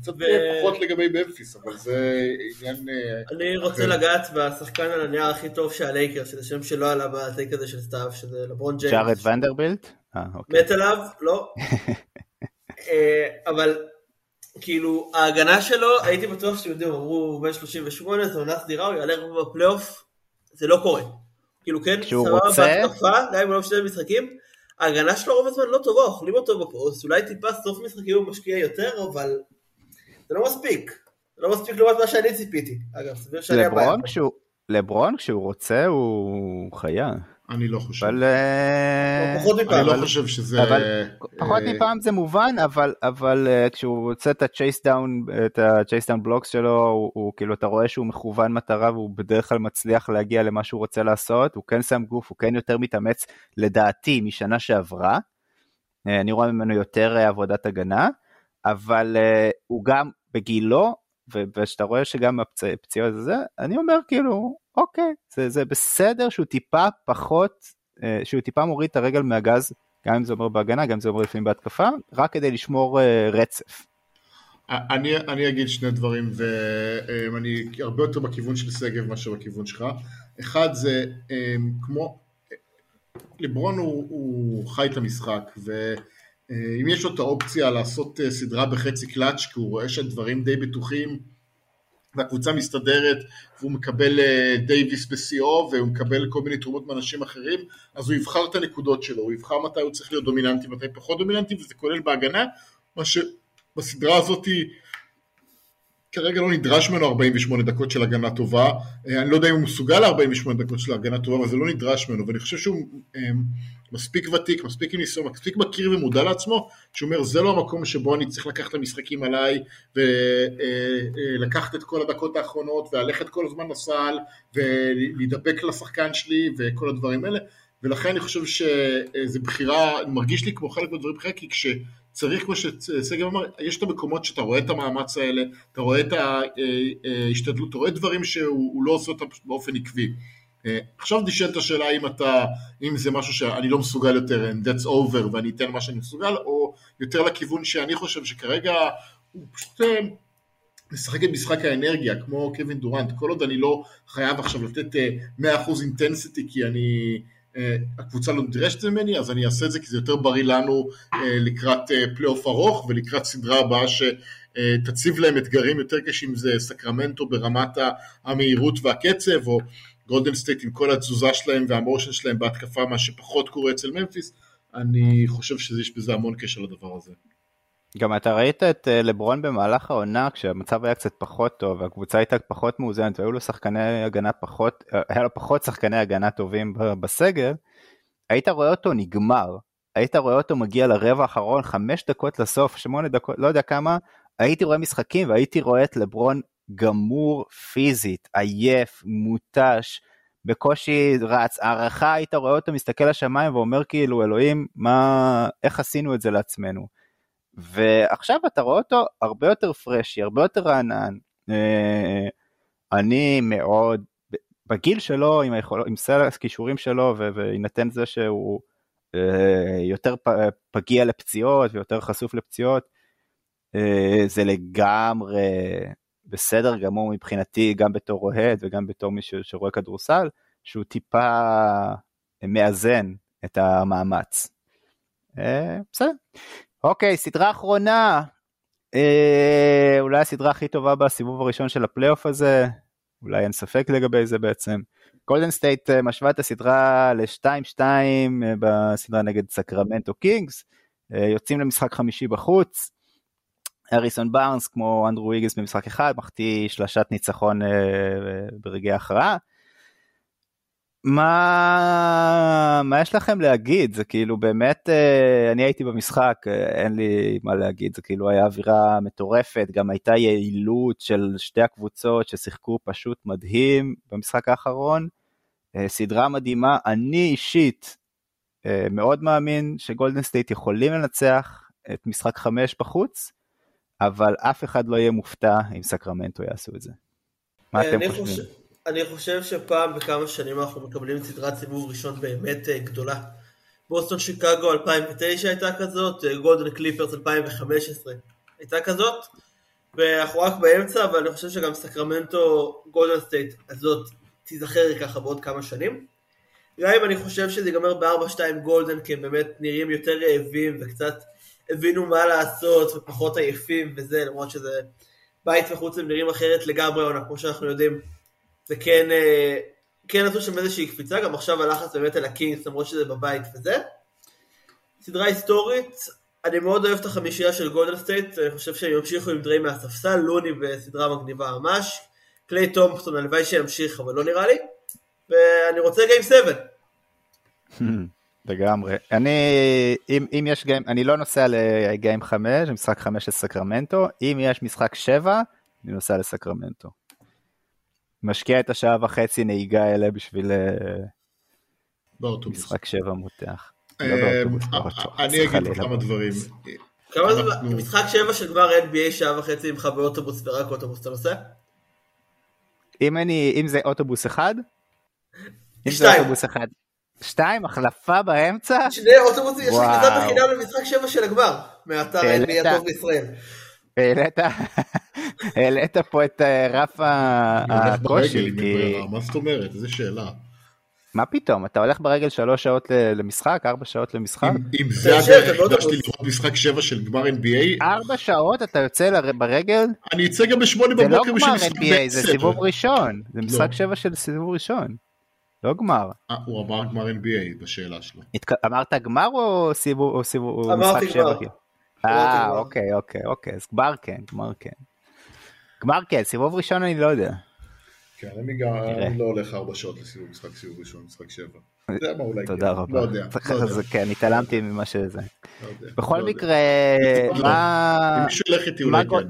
קצת ו... פחות לגבי ממפיס, אבל זה עניין... אני רוצה לגעת בשחקן על הנייר הכי טוב של הלייקרס, שזה שם שלא עלה ב take הזה של סתיו, שזה לברון ג'יימס. ג'ארד ונדרבילט? מת עליו? לא. (laughs) אבל כאילו ההגנה שלו, הייתי בטוח שאתם יודעים, אמרו הוא בן 38, זה עונה סדירה, הוא יעלה רוב בפלייאוף, זה לא קורה. כאילו כן, סבבה בהתקפה, גם אם הוא לא משנה משחקים, ההגנה שלו רוב הזמן לא טובה, אוכלים אותו בפוסט, אולי טיפה סוף משחקים הוא משקיע יותר, אבל זה לא מספיק. זה לא מספיק לעומת מה שאני ציפיתי. אגב, סביר שאני הבעיה. לברון כשהוא רוצה הוא חיה. אני לא חושב. אבל... פחות מפעם. אני לא חושב שזה... אבל פחות מפעם זה מובן, אבל, אבל כשהוא רוצה את ה chase down, את ה chase down blocks שלו, הוא, הוא כאילו, אתה רואה שהוא מכוון מטרה והוא בדרך כלל מצליח להגיע למה שהוא רוצה לעשות, הוא כן שם גוף, הוא כן יותר מתאמץ, לדעתי, משנה שעברה. אני רואה ממנו יותר עבודת הגנה, אבל הוא גם בגילו, וכשאתה רואה שגם הפציעות זה, אני אומר כאילו, אוקיי, זה, זה בסדר שהוא טיפה פחות, שהוא טיפה מוריד את הרגל מהגז, גם אם זה אומר בהגנה, גם אם זה אומר לפעמים בהתקפה, רק כדי לשמור רצף. אני, אני אגיד שני דברים, ואני הרבה יותר בכיוון של שגב מאשר בכיוון שלך. אחד זה כמו, לברון הוא, הוא חי את המשחק, ואם יש לו את האופציה לעשות סדרה בחצי קלאץ', כי הוא רואה שהדברים די בטוחים, והקבוצה מסתדרת והוא מקבל דייוויס בשיאו והוא מקבל כל מיני תרומות מאנשים אחרים אז הוא יבחר את הנקודות שלו, הוא יבחר מתי הוא צריך להיות דומיננטי מתי פחות דומיננטי וזה כולל בהגנה מה שבסדרה הזאת כרגע לא נדרש ממנו 48 דקות של הגנה טובה. אני לא יודע אם הוא מסוגל 48 דקות של הגנה טובה אבל זה לא נדרש ממנו. ואני חושב שהוא מספיק ותיק, מספיק עם ניסיון, מספיק מכיר ומודע לעצמו, שהוא אומר זה לא המקום שבו אני צריך לקחת את המשחקים עליי ולקחת את כל הדקות האחרונות וללכת כל הזמן לסל ולהידבק לשחקן שלי וכל הדברים האלה. ולכן אני חושב שזו בחירה, מרגיש לי כמו חלק מהדברים בחירה כי כשצריך כמו שסגל אמר, יש את המקומות שאתה רואה את המאמץ האלה, אתה רואה את ההשתדלות, אתה רואה דברים שהוא לא עושה אותם באופן עקבי. עכשיו נשאלת השאלה אם אתה, אם זה משהו שאני לא מסוגל יותר, and that's over ואני אתן מה שאני מסוגל, או יותר לכיוון שאני חושב שכרגע הוא פשוט משחק את משחק האנרגיה, כמו קווין דורנט, כל עוד אני לא חייב עכשיו לתת 100% intensity כי אני, הקבוצה לא נדרשת ממני, אז אני אעשה את זה כי זה יותר בריא לנו לקראת פלייאוף ארוך ולקראת סדרה הבאה שתציב להם אתגרים יותר קשים, זה סקרמנטו ברמת המהירות והקצב, או גולדן סטייט עם כל התזוזה שלהם וה motion שלהם בהתקפה, מה שפחות קורה אצל ממפיס, אני חושב שיש בזה המון קשר לדבר הזה. גם אתה ראית את לברון במהלך העונה כשהמצב היה קצת פחות טוב והקבוצה הייתה פחות מאוזנת והיו לו שחקני הגנה פחות, היה לו פחות שחקני הגנה טובים בסגל, היית רואה אותו נגמר, היית רואה אותו מגיע לרבע האחרון, חמש דקות לסוף, שמונה דקות, לא יודע כמה, הייתי רואה משחקים והייתי רואה את לברון גמור פיזית, עייף, מותש, בקושי רץ, הערכה היית רואה אותו מסתכל לשמיים ואומר כאילו אלוהים, מה, איך עשינו את זה לעצמנו. ועכשיו אתה רואה אותו הרבה יותר פרשי, הרבה יותר רענן. אני מאוד, בגיל שלו, עם, עם סל הכישורים שלו, ויינתן זה שהוא יותר פגיע לפציעות ויותר חשוף לפציעות, זה לגמרי בסדר גמור מבחינתי, גם בתור אוהד וגם בתור מי שרואה כדורסל, שהוא טיפה מאזן את המאמץ. אה, בסדר. אוקיי, סדרה אחרונה, אה, אולי הסדרה הכי טובה בסיבוב הראשון של הפלייאוף הזה, אולי אין ספק לגבי זה בעצם. גולדן סטייט אה, משווה את הסדרה ל-2-2 אה, בסדרה נגד סקרמנטו קינגס, אה, יוצאים למשחק חמישי בחוץ. האריסון בארנס כמו אנדרו ויגס במשחק אחד, מחטיא שלשת ניצחון ברגעי הכרעה. מה, מה יש לכם להגיד? זה כאילו באמת, אני הייתי במשחק, אין לי מה להגיד, זה כאילו היה אווירה מטורפת, גם הייתה יעילות של שתי הקבוצות ששיחקו פשוט מדהים במשחק האחרון. אה, סדרה מדהימה, אני אישית אה, מאוד מאמין שגולדן סטייט יכולים לנצח את משחק חמש בחוץ, אבל אף אחד לא יהיה מופתע אם סקרמנטו יעשו את זה. מה אה, אתם חושבים? אני חושב שפעם בכמה שנים אנחנו מקבלים סדרת סיבוב ראשון באמת גדולה. בוסטון שיקגו 2009 הייתה כזאת, גולדן קליפרס 2015 הייתה כזאת, ואנחנו רק באמצע, אבל אני חושב שגם סקרמנטו גולדן סטייט הזאת תיזכר ככה בעוד כמה שנים. גם אם אני חושב שזה ייגמר ב-4-2 גולדן, כי הם באמת נראים יותר רעבים וקצת הבינו מה לעשות ופחות עייפים וזה, למרות שזה בית וחוץ הם נראים אחרת לגמרי עונה, כמו שאנחנו יודעים. זה כן, אה, כן עשו שם איזושהי קפיצה, גם עכשיו הלחץ באמת על הקינגס, למרות שזה בבית וזה. סדרה היסטורית, אני מאוד אוהב את החמישייה של גולדן סטייט, אני חושב שהם ימשיכו עם דריי מהספסל, לוני בסדרה מגניבה ממש. קליי תומפסון, הלוואי שימשיך, אבל לא נראה לי. ואני רוצה גיים 7. (laughs) לגמרי. אני, אם, אם יש גיים, אני לא נוסע לגיים 5, משחק 5 של סקרמנטו, אם יש משחק 7, אני נוסע לסקרמנטו. משקיע את השעה וחצי נהיגה האלה בשביל אה, באוטובוס. משחק 7 מותח. לא אה, אה, אני אגיד פה כמה דברים. כמה זה משחק 7 של גמר NBA שעה וחצי ממך באוטובוס ורק אוטובוס אתה נוסע? אם אני, אם זה אוטובוס אחד? אם זה אוטובוס אחד. שתיים, החלפה באמצע? שני אוטובוסים, יש לי כניסה בחינם למשחק שבע של הגמר, מאתר NBA הטוב בישראל. העלית, העלית פה את אה, רף הקושי. מה זאת אומרת? איזה שאלה. מה פתאום, אתה הולך ברגל שלוש שעות למשחק, ארבע שעות למשחק? אם זה הדרך היחידה שלי לראות משחק שבע של גמר NBA. ארבע שעות אתה יוצא ברגל? אני אצא גם בשמונה בבוקר בשביל משחק NBA, זה סיבוב ראשון, זה משחק לא. שבע של סיבוב ראשון. לא גמר. אה, הוא אמר גמר NBA בשאלה שלו. אמרת גמר או סיבוב, משחק שבע? אה, אוקיי, אוקיי, אוקיי, אז גמר כן, גמר כן. גמר כן, סיבוב ראשון אני לא יודע. כן, אני גם לא הולך ארבע שעות לסיבוב משחק סיבוב ראשון, משחק שבע. תודה רבה. לא יודע. לא כן, התעלמתי ממה שזה. לא בכל לא מקרה, מה... כן.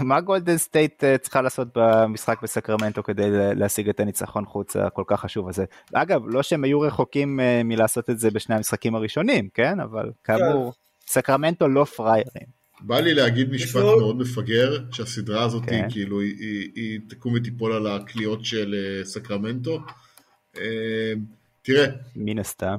מה גולדן סטייט אה, צריכה לעשות במשחק בסקרמנטו כדי להשיג את הניצחון חוץ הכל כך חשוב הזה? אגב, לא שהם היו רחוקים אה, מלעשות את זה בשני המשחקים הראשונים, כן? אבל כאמור, כן. סקרמנטו לא פריירים. בא לי להגיד משפט מאוד מפגר, שהסדרה הזאת כן. כאילו היא, היא, היא תקום ותיפול על הקליעות של uh, סקרמנטו. Uh, תראה. מן הסתם.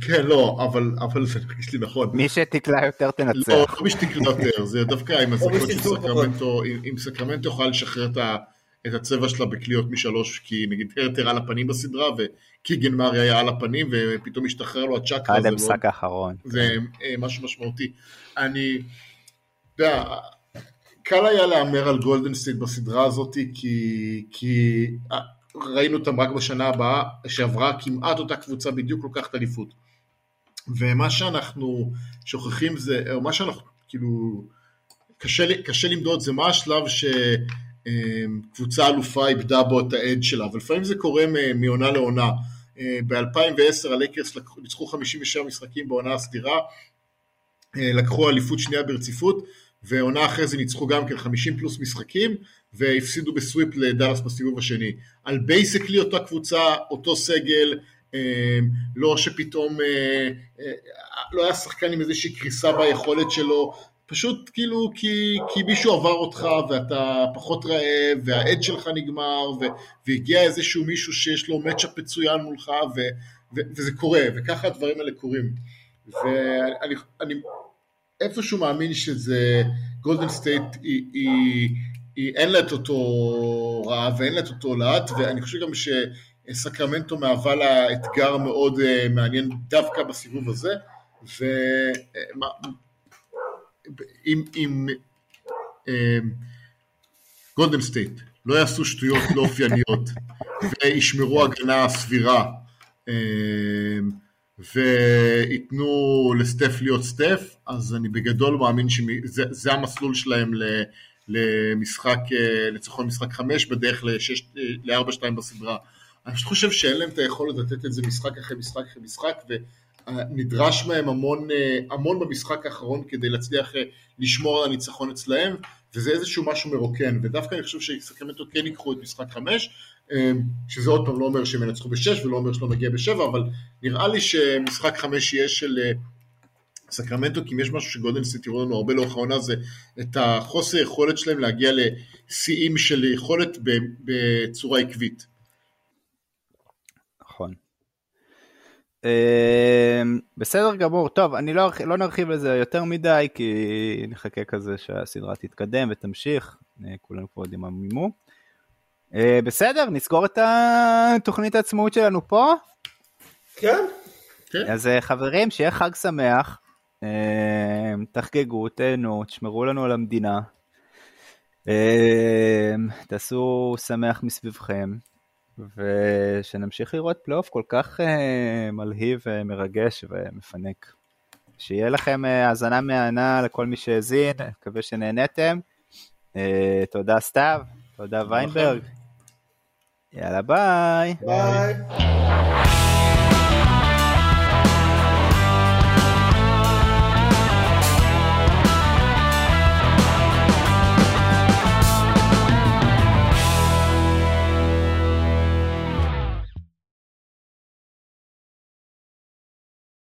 כן, לא, אבל, אבל זה מרגיש לי נכון. מי שתקלע יותר תנצח. לא, לא מי שתקלע יותר, זה דווקא עם (laughs) הזכות של סקרמנטו, אם סקרמנטו יכולה לשחרר את, ה, את הצבע שלה בקליעות משלוש, כי נגיד הרטר על הפנים בסדרה, וקיגן מארי היה על הפנים, ופתאום השתחרר לו הצ'קרה. עד המשחק האחרון. זה כן. משהו משמעותי. אני... אתה יודע, קל היה להמר על גולדן סטייט בסדרה הזאת כי, כי אה, ראינו אותם רק בשנה הבאה שעברה כמעט אותה קבוצה בדיוק לוקחת אליפות. ומה שאנחנו שוכחים זה, או מה שאנחנו כאילו, קשה, קשה למדוד זה מה השלב שקבוצה אה, אלופה איבדה בו את האד שלה, אבל לפעמים זה קורה מעונה לעונה. אה, ב-2010 הלייקרס ניצחו 57 משחקים בעונה הסדירה, לקחו אליפות שנייה ברציפות, ועונה אחרי זה ניצחו גם כן 50 פלוס משחקים והפסידו ב sweep לדאלאס בסיבוב השני. על basically אותה קבוצה, אותו סגל, לא שפתאום, אה, אה, לא היה שחקן עם איזושהי קריסה ביכולת שלו, פשוט כאילו כי, כי מישהו עבר אותך ואתה פחות רעב וה edge שלך נגמר ו, והגיע איזשהו מישהו שיש לו matchup מצוין מולך ו, ו, וזה קורה וככה הדברים האלה קורים. ואני איפשהו מאמין שזה, גולדן סטייט היא, היא היא אין לה את אותו רעב ואין לה את אותו להט, ואני חושב גם שסקרמנטו מהווה לה אתגר מאוד uh, מעניין דווקא בסיבוב הזה, ואם גולדן סטייט לא יעשו שטויות לא אופייניות וישמרו הגנה סבירה אמ, וייתנו לסטף להיות סטף, אז אני בגדול מאמין שזה המסלול שלהם למשחק, אה, לצחון משחק חמש בדרך לארבע שתיים בסדרה. אני פשוט חושב שאין להם את היכולת לתת את זה משחק אחרי משחק אחרי משחק, ונדרש מהם המון, אה, המון במשחק האחרון כדי להצליח אה, לשמור על הניצחון אצלהם, וזה איזשהו משהו מרוקן, ודווקא אני חושב שסקרמנטו כן ייקחו את משחק חמש, אמ, שזה עוד פעם לא אומר שהם ינצחו בשש ולא אומר שלא נגיע בשבע, אבל נראה לי שמשחק חמש יהיה של אה, סקרמנטו, כי אם יש משהו שגולדן סיטי רואה לנו הרבה לאורך העונה זה את החוסר יכולת שלהם להגיע לשיאים של יכולת בצורה עקבית. נכון. אמ, בסדר גמור, טוב, אני לא, לא נרחיב לזה יותר מדי, כי נחכה כזה שהסדרה תתקדם ותמשיך, אה, כולנו כבר יודעים מה מימו. אה, בסדר, נסגור את התוכנית העצמאות שלנו פה. כן. כן. אז אה, חברים, שיהיה חג שמח, תחגגו, תהנו, תשמרו לנו על המדינה. תעשו שמח מסביבכם. ושנמשיך לראות פלייאוף כל כך uh, מלהיב ומרגש ומפנק. שיהיה לכם uh, האזנה מהנה לכל מי שהאזין, מקווה שנהנתם. Uh, תודה סתיו, תודה ויינברג. יאללה ביי. ביי.